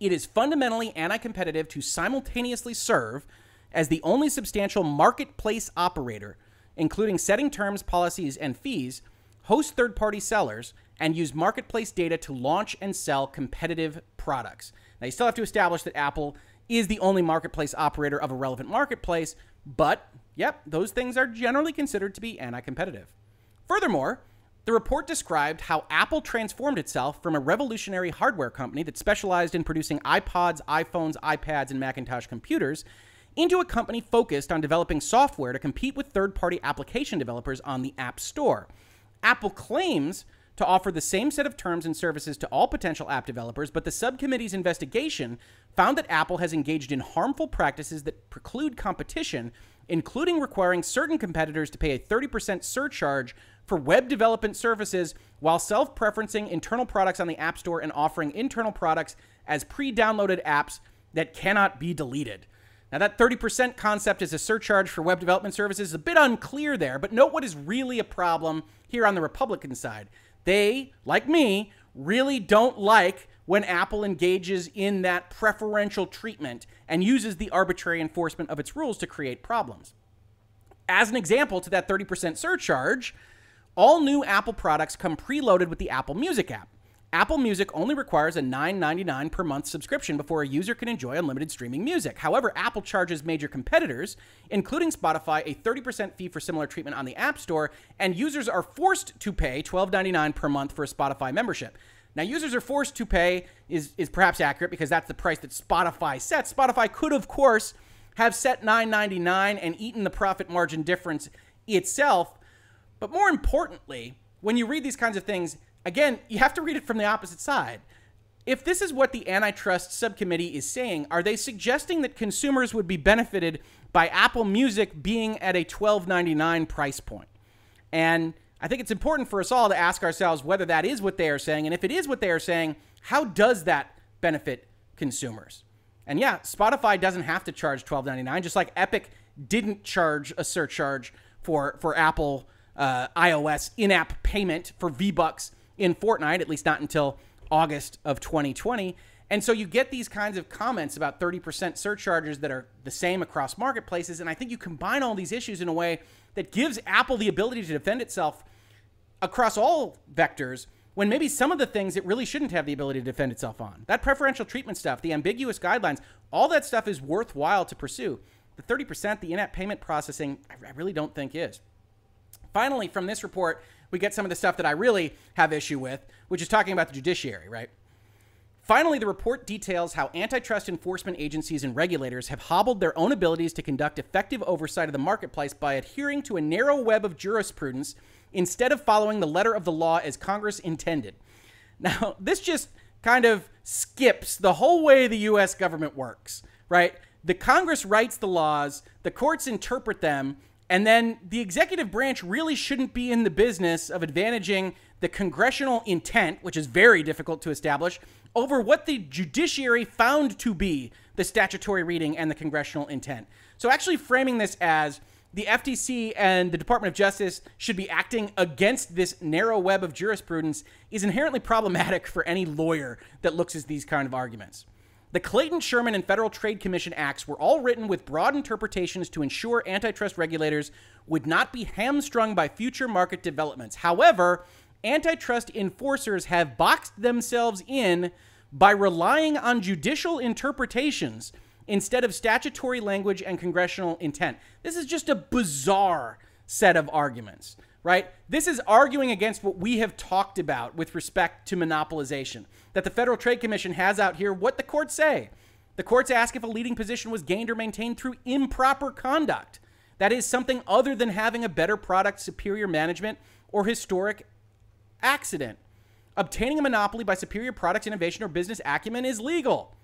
It is fundamentally anti competitive to simultaneously serve as the only substantial marketplace operator, including setting terms, policies, and fees host third party sellers, and use marketplace data to launch and sell competitive products. Now, you still have to establish that Apple is the only marketplace operator of a relevant marketplace, but yep, those things are generally considered to be anti competitive. Furthermore, the report described how Apple transformed itself from a revolutionary hardware company that specialized in producing iPods, iPhones, iPads, and Macintosh computers into a company focused on developing software to compete with third party application developers on the App Store. Apple claims to offer the same set of terms and services to all potential app developers, but the subcommittee's investigation found that Apple has engaged in harmful practices that preclude competition, including requiring certain competitors to pay a 30% surcharge for web development services while self preferencing internal products on the App Store and offering internal products as pre downloaded apps that cannot be deleted. Now, that 30% concept as a surcharge for web development services is a bit unclear there, but note what is really a problem here on the Republican side. They, like me, really don't like when Apple engages in that preferential treatment and uses the arbitrary enforcement of its rules to create problems. As an example to that 30% surcharge, all new Apple products come preloaded with the Apple Music app. Apple Music only requires a $9.99 per month subscription before a user can enjoy unlimited streaming music. However, Apple charges major competitors, including Spotify, a 30% fee for similar treatment on the App Store, and users are forced to pay $12.99 per month for a Spotify membership. Now, users are forced to pay is, is perhaps accurate because that's the price that Spotify sets. Spotify could, of course, have set $9.99 and eaten the profit margin difference itself. But more importantly, when you read these kinds of things, again, you have to read it from the opposite side. If this is what the antitrust subcommittee is saying, are they suggesting that consumers would be benefited by Apple Music being at a $12.99 price point? And I think it's important for us all to ask ourselves whether that is what they are saying. And if it is what they are saying, how does that benefit consumers? And yeah, Spotify doesn't have to charge $12.99, just like Epic didn't charge a surcharge for, for Apple uh, iOS in app payment for V Bucks in Fortnite, at least not until August of 2020. And so you get these kinds of comments about 30% surcharges that are the same across marketplaces. And I think you combine all these issues in a way that gives Apple the ability to defend itself across all vectors when maybe some of the things it really shouldn't have the ability to defend itself on. That preferential treatment stuff, the ambiguous guidelines, all that stuff is worthwhile to pursue. The 30%, the in app payment processing, I really don't think is. Finally, from this report, we get some of the stuff that I really have issue with, which is talking about the judiciary, right? Finally, the report details how antitrust enforcement agencies and regulators have hobbled their own abilities to conduct effective oversight of the marketplace by adhering to a narrow web of jurisprudence instead of following the letter of the law as Congress intended. Now, this just kind of skips the whole way the US government works, right? The Congress writes the laws, the courts interpret them, and then the executive branch really shouldn't be in the business of advantaging the congressional intent, which is very difficult to establish, over what the judiciary found to be the statutory reading and the congressional intent. So, actually framing this as the FTC and the Department of Justice should be acting against this narrow web of jurisprudence is inherently problematic for any lawyer that looks at these kind of arguments. The Clayton, Sherman, and Federal Trade Commission Acts were all written with broad interpretations to ensure antitrust regulators would not be hamstrung by future market developments. However, antitrust enforcers have boxed themselves in by relying on judicial interpretations instead of statutory language and congressional intent. This is just a bizarre set of arguments, right? This is arguing against what we have talked about with respect to monopolization. That the Federal Trade Commission has out here what the courts say. The courts ask if a leading position was gained or maintained through improper conduct. That is something other than having a better product, superior management, or historic accident. Obtaining a monopoly by superior product innovation or business acumen is legal.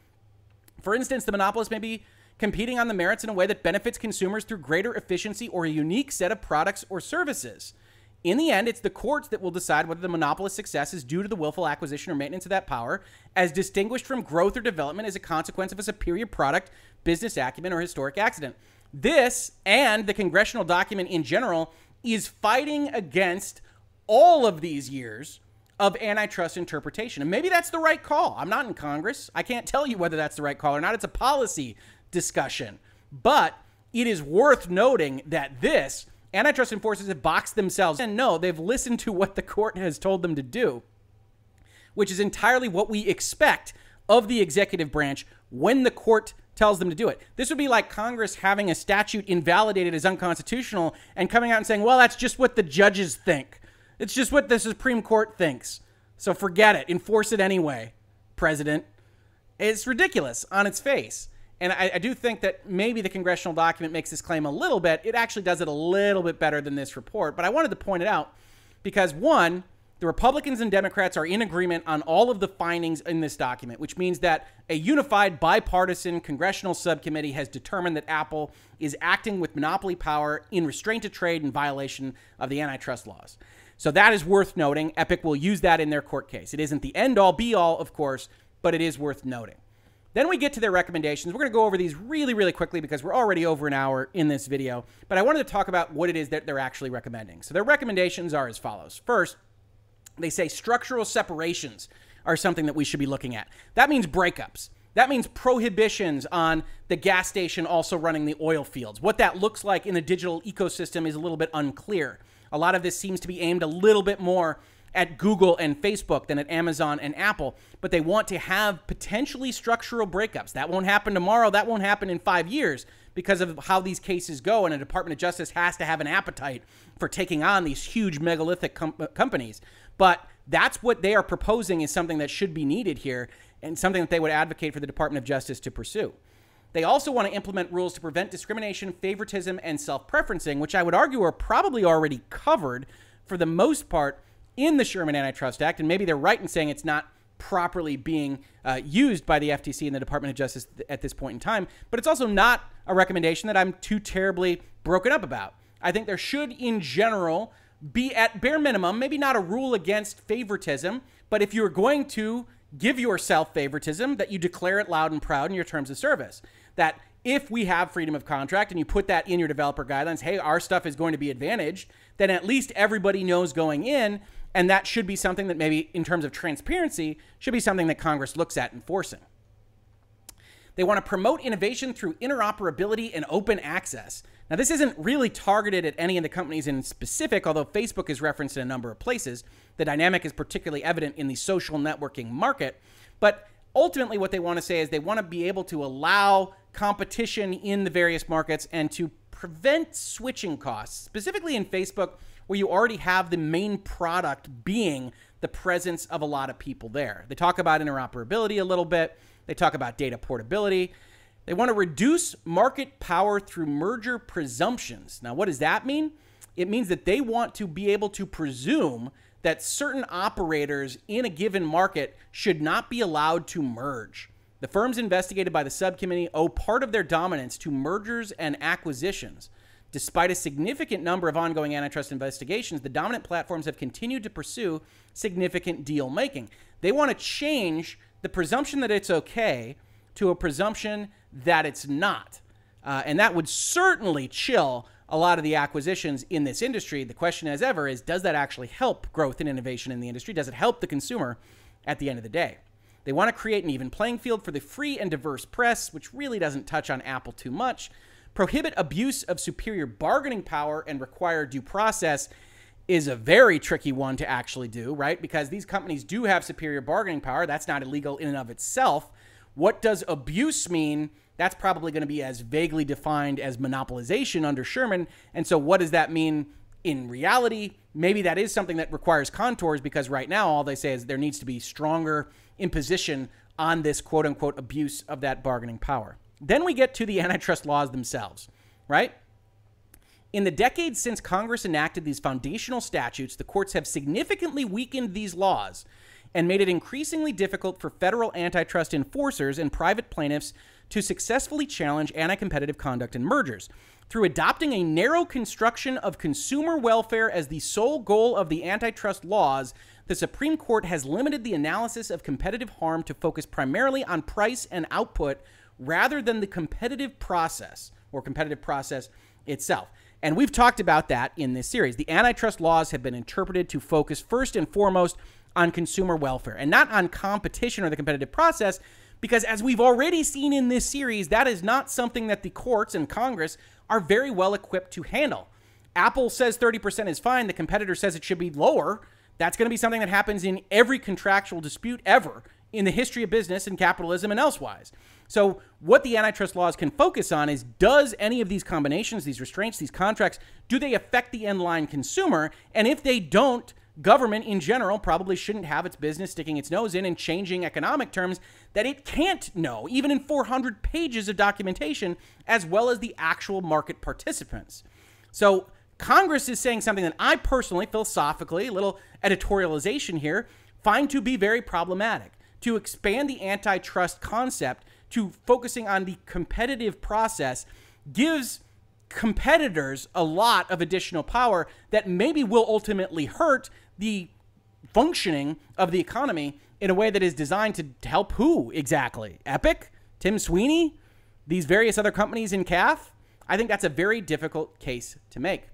For instance, the monopolist may be competing on the merits in a way that benefits consumers through greater efficiency or a unique set of products or services. In the end, it's the courts that will decide whether the monopolist's success is due to the willful acquisition or maintenance of that power, as distinguished from growth or development as a consequence of a superior product, business acumen, or historic accident. This and the congressional document in general is fighting against all of these years of antitrust interpretation. And maybe that's the right call. I'm not in Congress. I can't tell you whether that's the right call or not. It's a policy discussion. But it is worth noting that this antitrust enforcers have boxed themselves and no, they've listened to what the court has told them to do, which is entirely what we expect of the executive branch when the court tells them to do it. This would be like Congress having a statute invalidated as unconstitutional and coming out and saying, well, that's just what the judges think. It's just what the Supreme Court thinks. So forget it. Enforce it anyway, President. It's ridiculous on its face. And I, I, do think that maybe the congressional document makes this claim a little bit. It actually does it a little bit better than this report. But I wanted to point it out because, one, the Republicans and Democrats are in agreement on all of the findings in this document, which means that a unified bipartisan congressional subcommittee has determined that Apple is acting with monopoly power in restraint of trade in violation of the antitrust laws. So that is worth noting. Epic will use that in their court case. It isn't the end all be all, of course, but it is worth noting. Then we get to their recommendations. We're going to go over these really, really quickly because we're already over an hour in this video. But I wanted to talk about what it is that they're actually recommending. So their recommendations are as follows. First, they say structural separations are something that we should be looking at. That means breakups. That means prohibitions on the gas station also running the oil fields. What that looks like in the digital ecosystem is a little bit unclear. A lot of this seems to be aimed a little bit more at Google and Facebook than at Amazon and Apple, but they want to have potentially structural breakups. That won't happen tomorrow. That won't happen in five years because of how these cases go. And a Department of Justice has to have an appetite for taking on these huge megalithic com- uh, companies. But that's what they are proposing is something that should be needed here and something that they would advocate for the Department of Justice to pursue. They also want to implement rules to prevent discrimination, favoritism, and self preferencing, which I would argue are probably already covered for the most part in the Sherman Antitrust Act. And maybe they're right in saying it's not properly being uh, used by the FTC and the Department of Justice at this point in time. But it's also not a recommendation that I'm too terribly broken up about. I think there should, in general, be at bare minimum, maybe not a rule against favoritism, but if you're going to give yourself favoritism, that you declare it loud and proud in your terms of service that if we have freedom of contract and you put that in your developer guidelines, hey, our stuff is going to be advantaged, then at least everybody knows going in. And that should be something that maybe, in terms of transparency, should be something that Congress looks at enforcing. They want to promote innovation through interoperability and open access. Now, this isn't really targeted at any of the companies in specific, although Facebook is referenced in a number of places. The dynamic is particularly evident in the social networking market. But ultimately, what they want to say is they want to be able to allow competition in the various markets and to prevent switching costs, specifically in Facebook, where you already have the main product being the presence of a lot of people there. They talk about interoperability a little bit, they talk about data portability. They want to reduce market power through merger presumptions. Now, what does that mean? It means that they want to be able to presume that certain operators in a given market should not be allowed to merge. The firms investigated by the subcommittee owe part of their dominance to mergers and acquisitions. Despite a significant number of ongoing antitrust investigations, the dominant platforms have continued to pursue significant deal making. They want to change the presumption that it's okay to a presumption that it's not. Uh, and that would certainly chill a lot of the acquisitions in this industry. The question, as ever, is does that actually help growth and innovation in the industry? Does it help the consumer at the end of the day? They want to create an even playing field for the free and diverse press, which really doesn't touch on Apple too much. Prohibit abuse of superior bargaining power and require due process is a very tricky one to actually do, right? Because these companies do have superior bargaining power. That's not illegal in and of itself. What does abuse mean? That's probably going to be as vaguely defined as monopolization under Sherman. And so, what does that mean in reality? Maybe that is something that requires contours because right now, all they say is there needs to be stronger imposition on this quote unquote abuse of that bargaining power. Then we get to the antitrust laws themselves, right? In the decades since Congress enacted these foundational statutes, the courts have significantly weakened these laws and made it increasingly difficult for federal antitrust enforcers and private plaintiffs to successfully challenge anti competitive conduct in mergers. Through adopting a narrow construction of consumer welfare as the sole goal of the antitrust laws, the Supreme Court has limited the analysis of competitive harm to focus primarily on price and output rather than the competitive process or competitive process itself. And we've talked about that in this series. The antitrust laws have been interpreted to focus first and foremost on consumer welfare and not on competition or the competitive process, because as we've already seen in this series, that is not something that the courts and Congress are very well equipped to handle. Apple says 30% is fine, the competitor says it should be lower. That's going to be something that happens in every contractual dispute ever in the history of business and capitalism and elsewise. So, what the antitrust laws can focus on is does any of these combinations, these restraints, these contracts, do they affect the end line consumer? And if they don't, government in general probably shouldn't have its business sticking its nose in and changing economic terms that it can't know, even in 400 pages of documentation, as well as the actual market participants. So, Congress is saying something that I personally, philosophically, a little editorialization here, find to be very problematic to expand the antitrust concept to focusing on the competitive process gives competitors a lot of additional power that maybe will ultimately hurt the functioning of the economy in a way that is designed to help who exactly? Epic? Tim Sweeney? These various other companies in CAF? I think that's a very difficult case to make.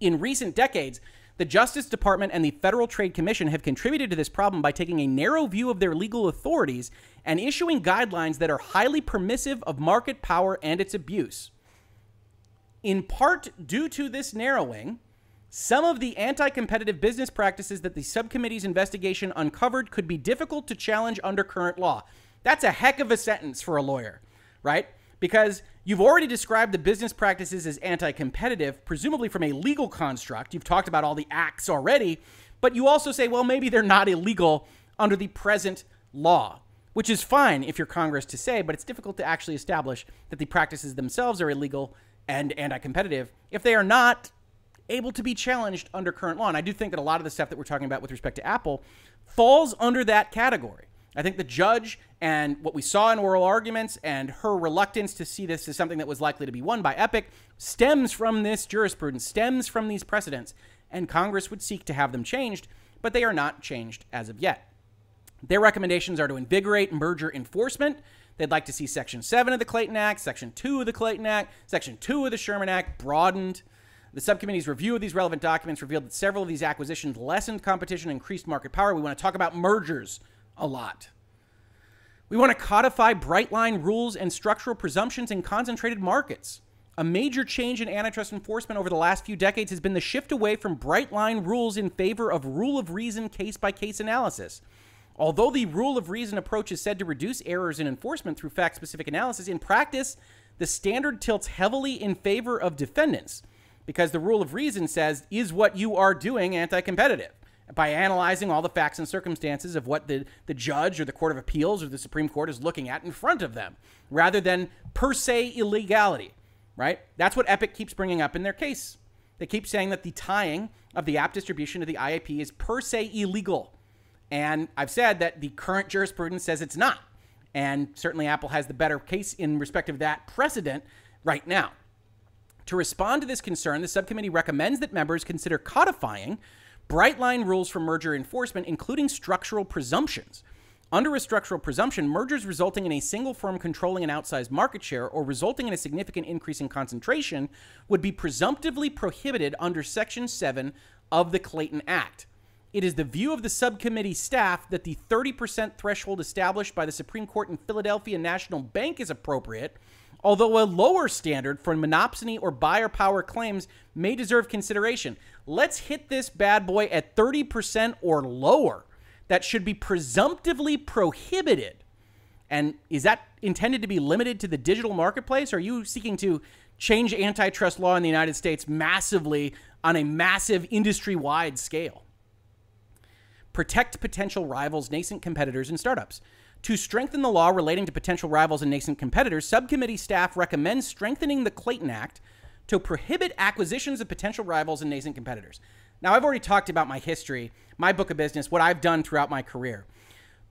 In recent decades, the Justice Department and the Federal Trade Commission have contributed to this problem by taking a narrow view of their legal authorities and issuing guidelines that are highly permissive of market power and its abuse. In part due to this narrowing, some of the anti competitive business practices that the subcommittee's investigation uncovered could be difficult to challenge under current law. That's a heck of a sentence for a lawyer, right? Because You've already described the business practices as anti competitive, presumably from a legal construct. You've talked about all the acts already, but you also say, well, maybe they're not illegal under the present law, which is fine if you're Congress to say, but it's difficult to actually establish that the practices themselves are illegal and anti competitive if they are not able to be challenged under current law. And I do think that a lot of the stuff that we're talking about with respect to Apple falls under that category. I think the judge and what we saw in oral arguments and her reluctance to see this as something that was likely to be won by Epic stems from this jurisprudence, stems from these precedents, and Congress would seek to have them changed, but they are not changed as of yet. Their recommendations are to invigorate merger enforcement. They'd like to see Section 7 of the Clayton Act, Section 2 of the Clayton Act, Section 2 of the Sherman Act broadened. The subcommittee's review of these relevant documents revealed that several of these acquisitions lessened competition increased market power. We want to talk about mergers a lot. We want to codify bright line rules and structural presumptions in concentrated markets. A major change in antitrust enforcement over the last few decades has been the shift away from bright line rules in favor of rule of reason case by case analysis. Although the rule of reason approach is said to reduce errors in enforcement through fact specific analysis, in practice, the standard tilts heavily in favor of defendants because the rule of reason says, is what you are doing anti competitive? By analyzing all the facts and circumstances of what the, the judge or the Court of Appeals or the Supreme Court is looking at in front of them, rather than per se illegality, right? That's what Epic keeps bringing up in their case. They keep saying that the tying of the app distribution to the IAP is per se illegal. And I've said that the current jurisprudence says it's not. And certainly Apple has the better case in respect of that precedent right now. To respond to this concern, the subcommittee recommends that members consider codifying bright line rules for merger enforcement, including structural presumptions. Under a structural presumption, mergers resulting in a single firm controlling an outsized market share or resulting in a significant increase in concentration would be presumptively prohibited under Section 7 of the Clayton Act. it is the view of the subcommittee staff that the 30% threshold established by the Supreme Court in Philadelphia National Bank is appropriate, although a lower standard for monopsony or buyer power claims may deserve consideration. Let's hit this bad boy at 30% or lower. That should be presumptively prohibited. And is that intended to be limited to the digital marketplace? Are you seeking to change antitrust law in the United States massively on a massive industry wide scale? protect potential rivals, nascent competitors, and startups. To strengthen the law relating to potential rivals and nascent competitors, subcommittee staff recommends strengthening the Clayton Act to prohibit acquisitions of potential rivals and nascent competitors. Now, I've already talked about my history, my book of business, what I've done throughout my career.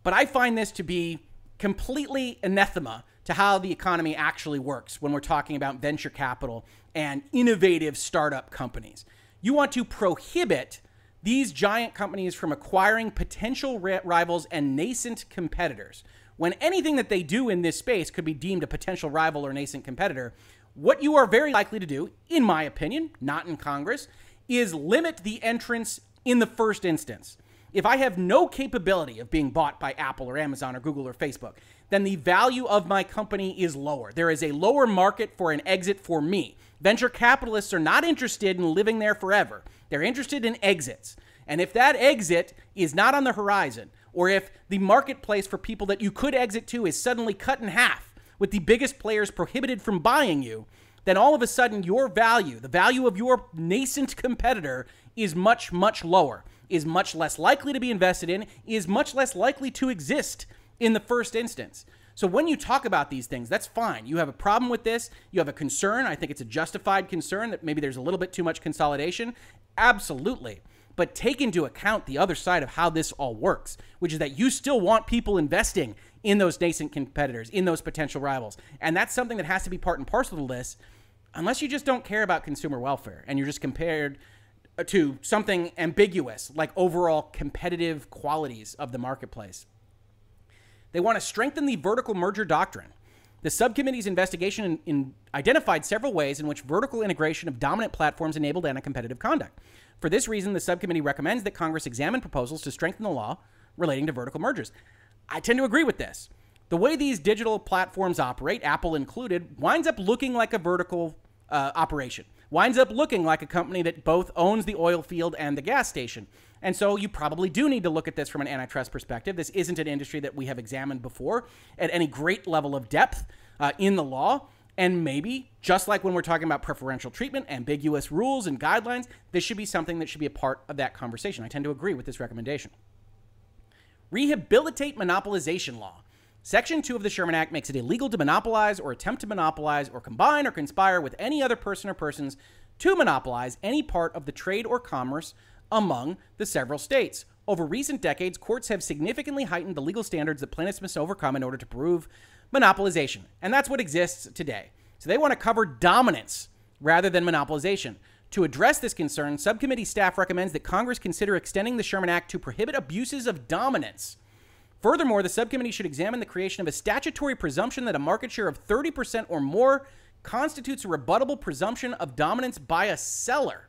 But I find this to be completely anathema to how the economy actually works when we're talking about venture capital and innovative startup companies. You want to prohibit these giant companies from acquiring potential rivals and nascent competitors. When anything that they do in this space could be deemed a potential rival or nascent competitor, what you are very likely to do, in my opinion, not in Congress, is limit the entrance in the first instance. If I have no capability of being bought by Apple or Amazon or Google or Facebook, then the value of my company is lower. There is a lower market for an exit for me. Venture capitalists are not interested in living there forever. They're interested in exits. And if that exit is not on the horizon, or if the marketplace for people that you could exit to is suddenly cut in half, with the biggest players prohibited from buying you, then all of a sudden your value, the value of your nascent competitor, is much, much lower, is much less likely to be invested in, is much less likely to exist in the first instance. So when you talk about these things, that's fine. You have a problem with this, you have a concern. I think it's a justified concern that maybe there's a little bit too much consolidation. Absolutely. But take into account the other side of how this all works, which is that you still want people investing in those nascent competitors, in those potential rivals. And that's something that has to be part and parcel of this, unless you just don't care about consumer welfare and you're just compared to something ambiguous like overall competitive qualities of the marketplace. They want to strengthen the vertical merger doctrine. The subcommittee's investigation in, in identified several ways in which vertical integration of dominant platforms enabled anti competitive conduct. For this reason, the subcommittee recommends that Congress examine proposals to strengthen the law relating to vertical mergers. I tend to agree with this. The way these digital platforms operate, Apple included, winds up looking like a vertical uh, operation, winds up looking like a company that both owns the oil field and the gas station. And so you probably do need to look at this from an antitrust perspective. This isn't an industry that we have examined before at any great level of depth uh, in the law. And maybe, just like when we're talking about preferential treatment, ambiguous rules and guidelines, this should be something that should be a part of that conversation. I tend to agree with this recommendation. Rehabilitate monopolization law. Section 2 of the Sherman Act makes it illegal to monopolize or attempt to monopolize or combine or conspire with any other person or persons to monopolize any part of the trade or commerce among the several states. Over recent decades, courts have significantly heightened the legal standards that plaintiffs must overcome in order to prove monopolization. And that's what exists today. So they want to cover dominance rather than monopolization. To address this concern, subcommittee staff recommends that Congress consider extending the Sherman Act to prohibit abuses of dominance. Furthermore, the subcommittee should examine the creation of a statutory presumption that a market share of 30% or more constitutes a rebuttable presumption of dominance by a seller.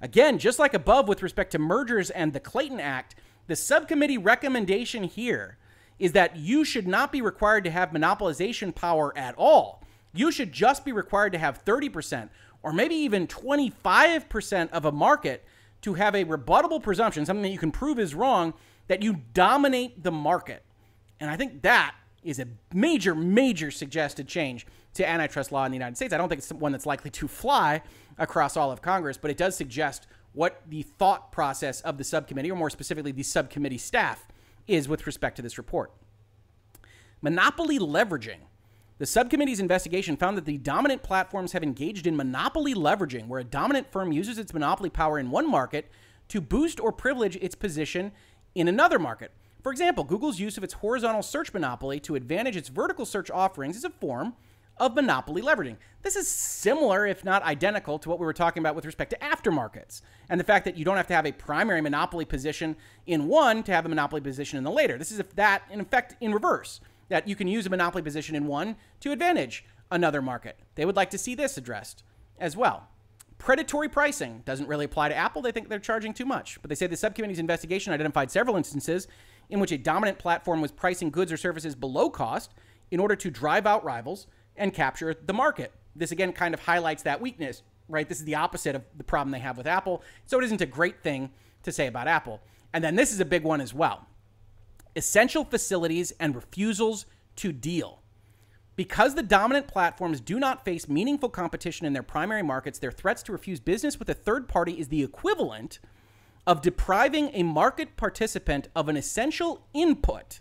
Again, just like above with respect to mergers and the Clayton Act, the subcommittee recommendation here is that you should not be required to have monopolization power at all. You should just be required to have 30% or maybe even 25% of a market to have a rebuttable presumption, something that you can prove is wrong, that you dominate the market. And I think that is a major, major suggested change to antitrust law in the United States. I don't think it's one that's likely to fly across all of Congress, but it does suggest what the thought process of the subcommittee, or more specifically, the subcommittee staff, is with respect to this report. Monopoly leveraging. The subcommittee's investigation found that the dominant platforms have engaged in monopoly leveraging, where a dominant firm uses its monopoly power in one market to boost or privilege its position in another market. For example, Google's use of its horizontal search monopoly to advantage its vertical search offerings is a form of monopoly leveraging. This is similar, if not identical, to what we were talking about with respect to aftermarkets and the fact that you don't have to have a primary monopoly position in one to have a monopoly position in the later. This is that, in effect, in reverse, that you can use a monopoly position in one to advantage another market. They would like to see this addressed as well. Predatory pricing doesn't really apply to Apple. They think they're charging too much. But they say the subcommittee's investigation identified several instances in which a dominant platform was pricing goods or services below cost in order to drive out rivals and capture the market. This again kind of highlights that weakness, right? This is the opposite of the problem they have with Apple. So it isn't a great thing to say about Apple. And then this is a big one as well essential facilities and refusals to deal. Because the dominant platforms do not face meaningful competition in their primary markets, their threats to refuse business with a third party is the equivalent of depriving a market participant of an essential input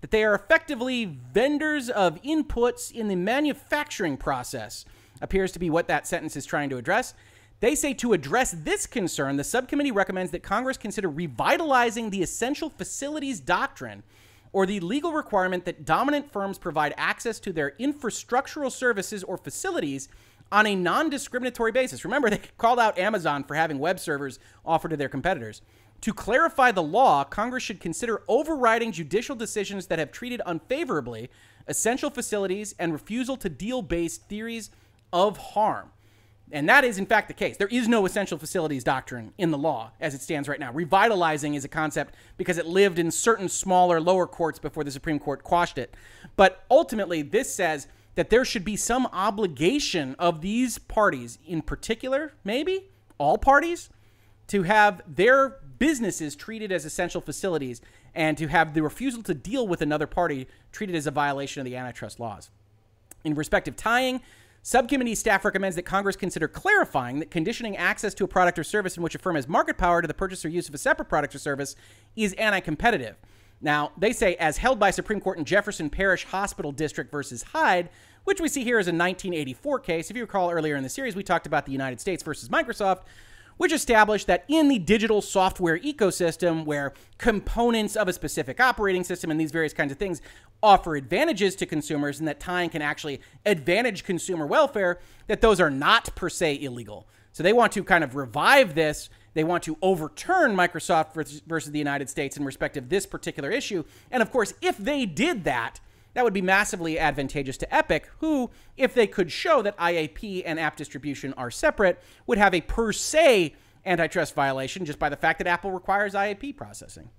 that they are effectively vendors of inputs in the manufacturing process appears to be what that sentence is trying to address. They say to address this concern, the subcommittee recommends that Congress consider revitalizing the essential facilities doctrine or the legal requirement that dominant firms provide access to their infrastructural services or facilities on a non discriminatory basis. Remember, they called out Amazon for having web servers offered to their competitors. To clarify the law, Congress should consider overriding judicial decisions that have treated unfavorably essential facilities and refusal to deal based theories of harm. And that is, in fact, the case. There is no essential facilities doctrine in the law as it stands right now. Revitalizing is a concept because it lived in certain smaller, lower courts before the Supreme Court quashed it. But ultimately, this says that there should be some obligation of these parties, in particular, maybe all parties, to have their businesses treated as essential facilities and to have the refusal to deal with another party treated as a violation of the antitrust laws. In respect of tying, Subcommittee staff recommends that Congress consider clarifying that conditioning access to a product or service in which a firm has market power to the purchase or use of a separate product or service is anti competitive. Now, they say, as held by Supreme Court in Jefferson Parish Hospital District versus Hyde, which we see here is a 1984 case. If you recall earlier in the series, we talked about the United States versus Microsoft, which established that in the digital software ecosystem, where components of a specific operating system and these various kinds of things offer advantages to consumers and that tying can actually advantage consumer welfare, that those are not per se illegal. So they want to kind of revive this. They want to overturn Microsoft versus the United States in respect of this particular issue. And of course, if they did that, that would be massively advantageous to Epic, who, if they could show that IAP and app distribution are separate, would have a per se antitrust violation just by the fact that Apple requires IAP processing.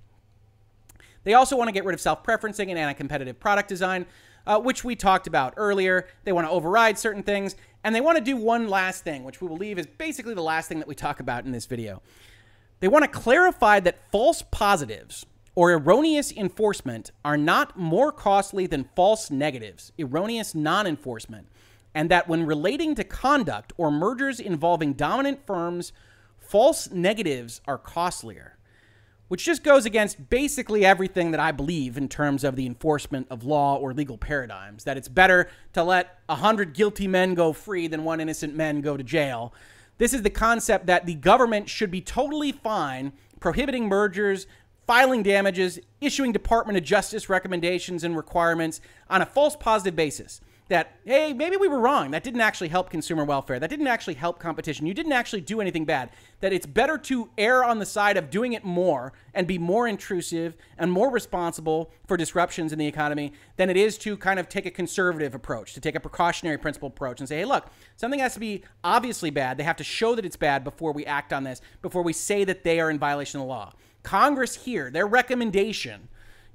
They also want to get rid of self preferencing and anti competitive product design, uh, which we talked about earlier. They want to override certain things, and they want to do one last thing, which we believe is basically the last thing that we talk about in this video. They want to clarify that false positives or erroneous enforcement are not more costly than false negatives, erroneous non enforcement, and that when relating to conduct or mergers involving dominant firms, false negatives are costlier. Which just goes against basically everything that I believe in terms of the enforcement of law or legal paradigms. That it's better to let a hundred guilty men go free than one innocent man go to jail. This is the concept that the government should be totally fine prohibiting mergers, filing damages, issuing Department of Justice recommendations and requirements on a false positive basis. That, hey, maybe we were wrong. That didn't actually help consumer welfare. That didn't actually help competition. You didn't actually do anything bad. That it's better to err on the side of doing it more and be more intrusive and more responsible for disruptions in the economy than it is to kind of take a conservative approach, to take a precautionary principle approach and say, hey, look, something has to be obviously bad. They have to show that it's bad before we act on this, before we say that they are in violation of the law. Congress here, their recommendation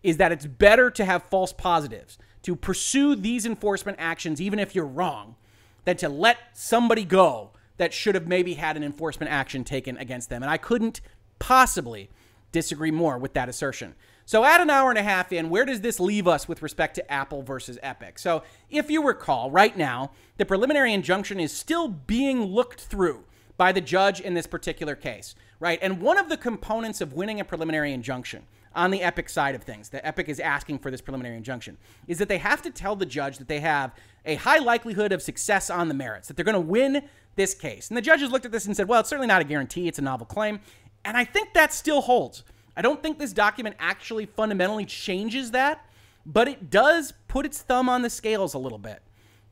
is that it's better to have false positives, to pursue these enforcement actions, even if you're wrong, than to let somebody go that should have maybe had an enforcement action taken against them. And I couldn't possibly disagree more with that assertion. So, at an hour and a half in, where does this leave us with respect to Apple versus Epic? So, if you recall, right now, the preliminary injunction is still being looked through by the judge in this particular case right? And one of the components of winning a preliminary injunction on the Epic side of things, the Epic is asking for this preliminary injunction, is that they have to tell the judge that they have a high likelihood of success on the merits, that they're going to win this case. And the judges looked at this and said, well, it's certainly not a guarantee, it's a novel claim. And I think that still holds. I don't think this document actually fundamentally changes that, but it does put its thumb on the scales a little bit.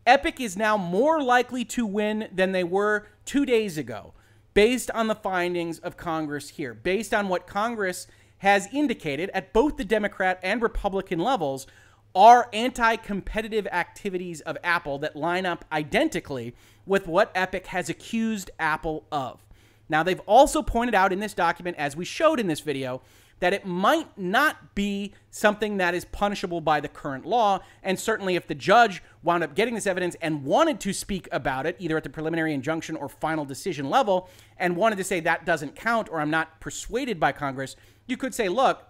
Epic is now more likely to win than they were two days ago based on the findings of Congress here, based on what Congress has indicated at both the Democrat and Republican levels are anti competitive activities of Apple that line up identically with what Epic has accused Apple of. Now, they've also pointed out in this document, as we showed in this video, that it might not be something that is punishable by the current law. And certainly, if the judge wound up getting this evidence and wanted to speak about it, either at the preliminary injunction or final decision level, and wanted to say that doesn't count or I'm not persuaded by Congress, you could say, look,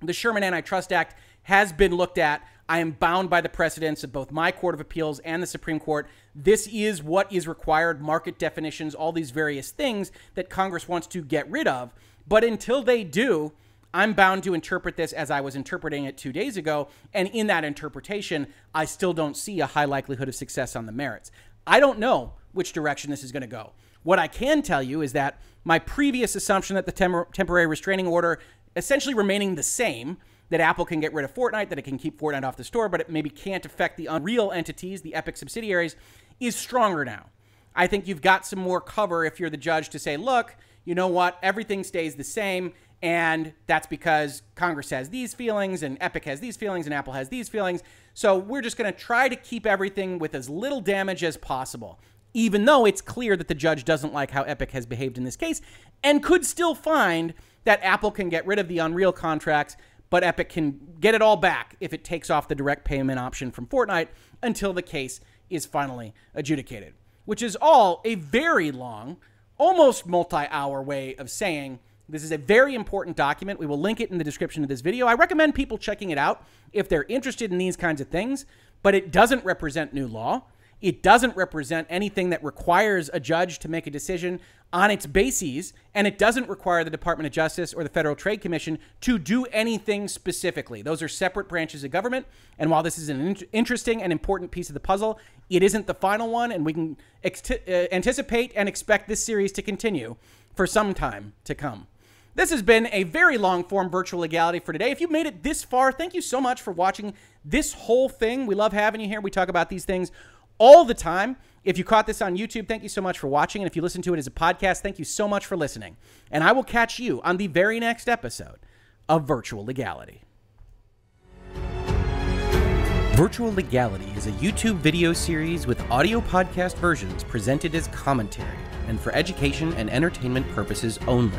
the Sherman Antitrust Act has been looked at. I am bound by the precedents of both my Court of Appeals and the Supreme Court. This is what is required market definitions, all these various things that Congress wants to get rid of. But until they do, I'm bound to interpret this as I was interpreting it two days ago. And in that interpretation, I still don't see a high likelihood of success on the merits. I don't know which direction this is going to go. What I can tell you is that my previous assumption that the tem- temporary restraining order essentially remaining the same that Apple can get rid of Fortnite, that it can keep Fortnite off the store, but it maybe can't affect the Unreal entities, the Epic subsidiaries, is stronger now. I think you've got some more cover if you're the judge to say, look, you know what, everything stays the same. And that's because Congress has these feelings, and Epic has these feelings, and Apple has these feelings. So we're just going to try to keep everything with as little damage as possible, even though it's clear that the judge doesn't like how Epic has behaved in this case and could still find that Apple can get rid of the Unreal contracts, but Epic can get it all back if it takes off the direct payment option from Fortnite until the case is finally adjudicated, which is all a very long, almost multi hour way of saying this is a very important document. We will link it in the description of this video. I recommend people checking it out if they're interested in these kinds of things, but it doesn't represent new law. It doesn't represent anything that requires a judge to make a decision on its bases, and it doesn't require the Department of Justice or the Federal Trade Commission to do anything specifically. Those are separate branches of government, and while this is an interesting and important piece of the puzzle, it isn't the final one, and we can uh, anticipate and expect this series to continue for some time to come. This has been a very long form virtual legality for today. If you made it this far, thank you so much for watching this whole thing. We love having you here. We talk about these things all the time. If you caught this on YouTube, thank you so much for watching. And if you listen to it as a podcast, thank you so much for listening. And I will catch you on the very next episode of Virtual Legality. Virtual Legality is a YouTube video series with audio podcast versions presented as commentary and for education and entertainment purposes only.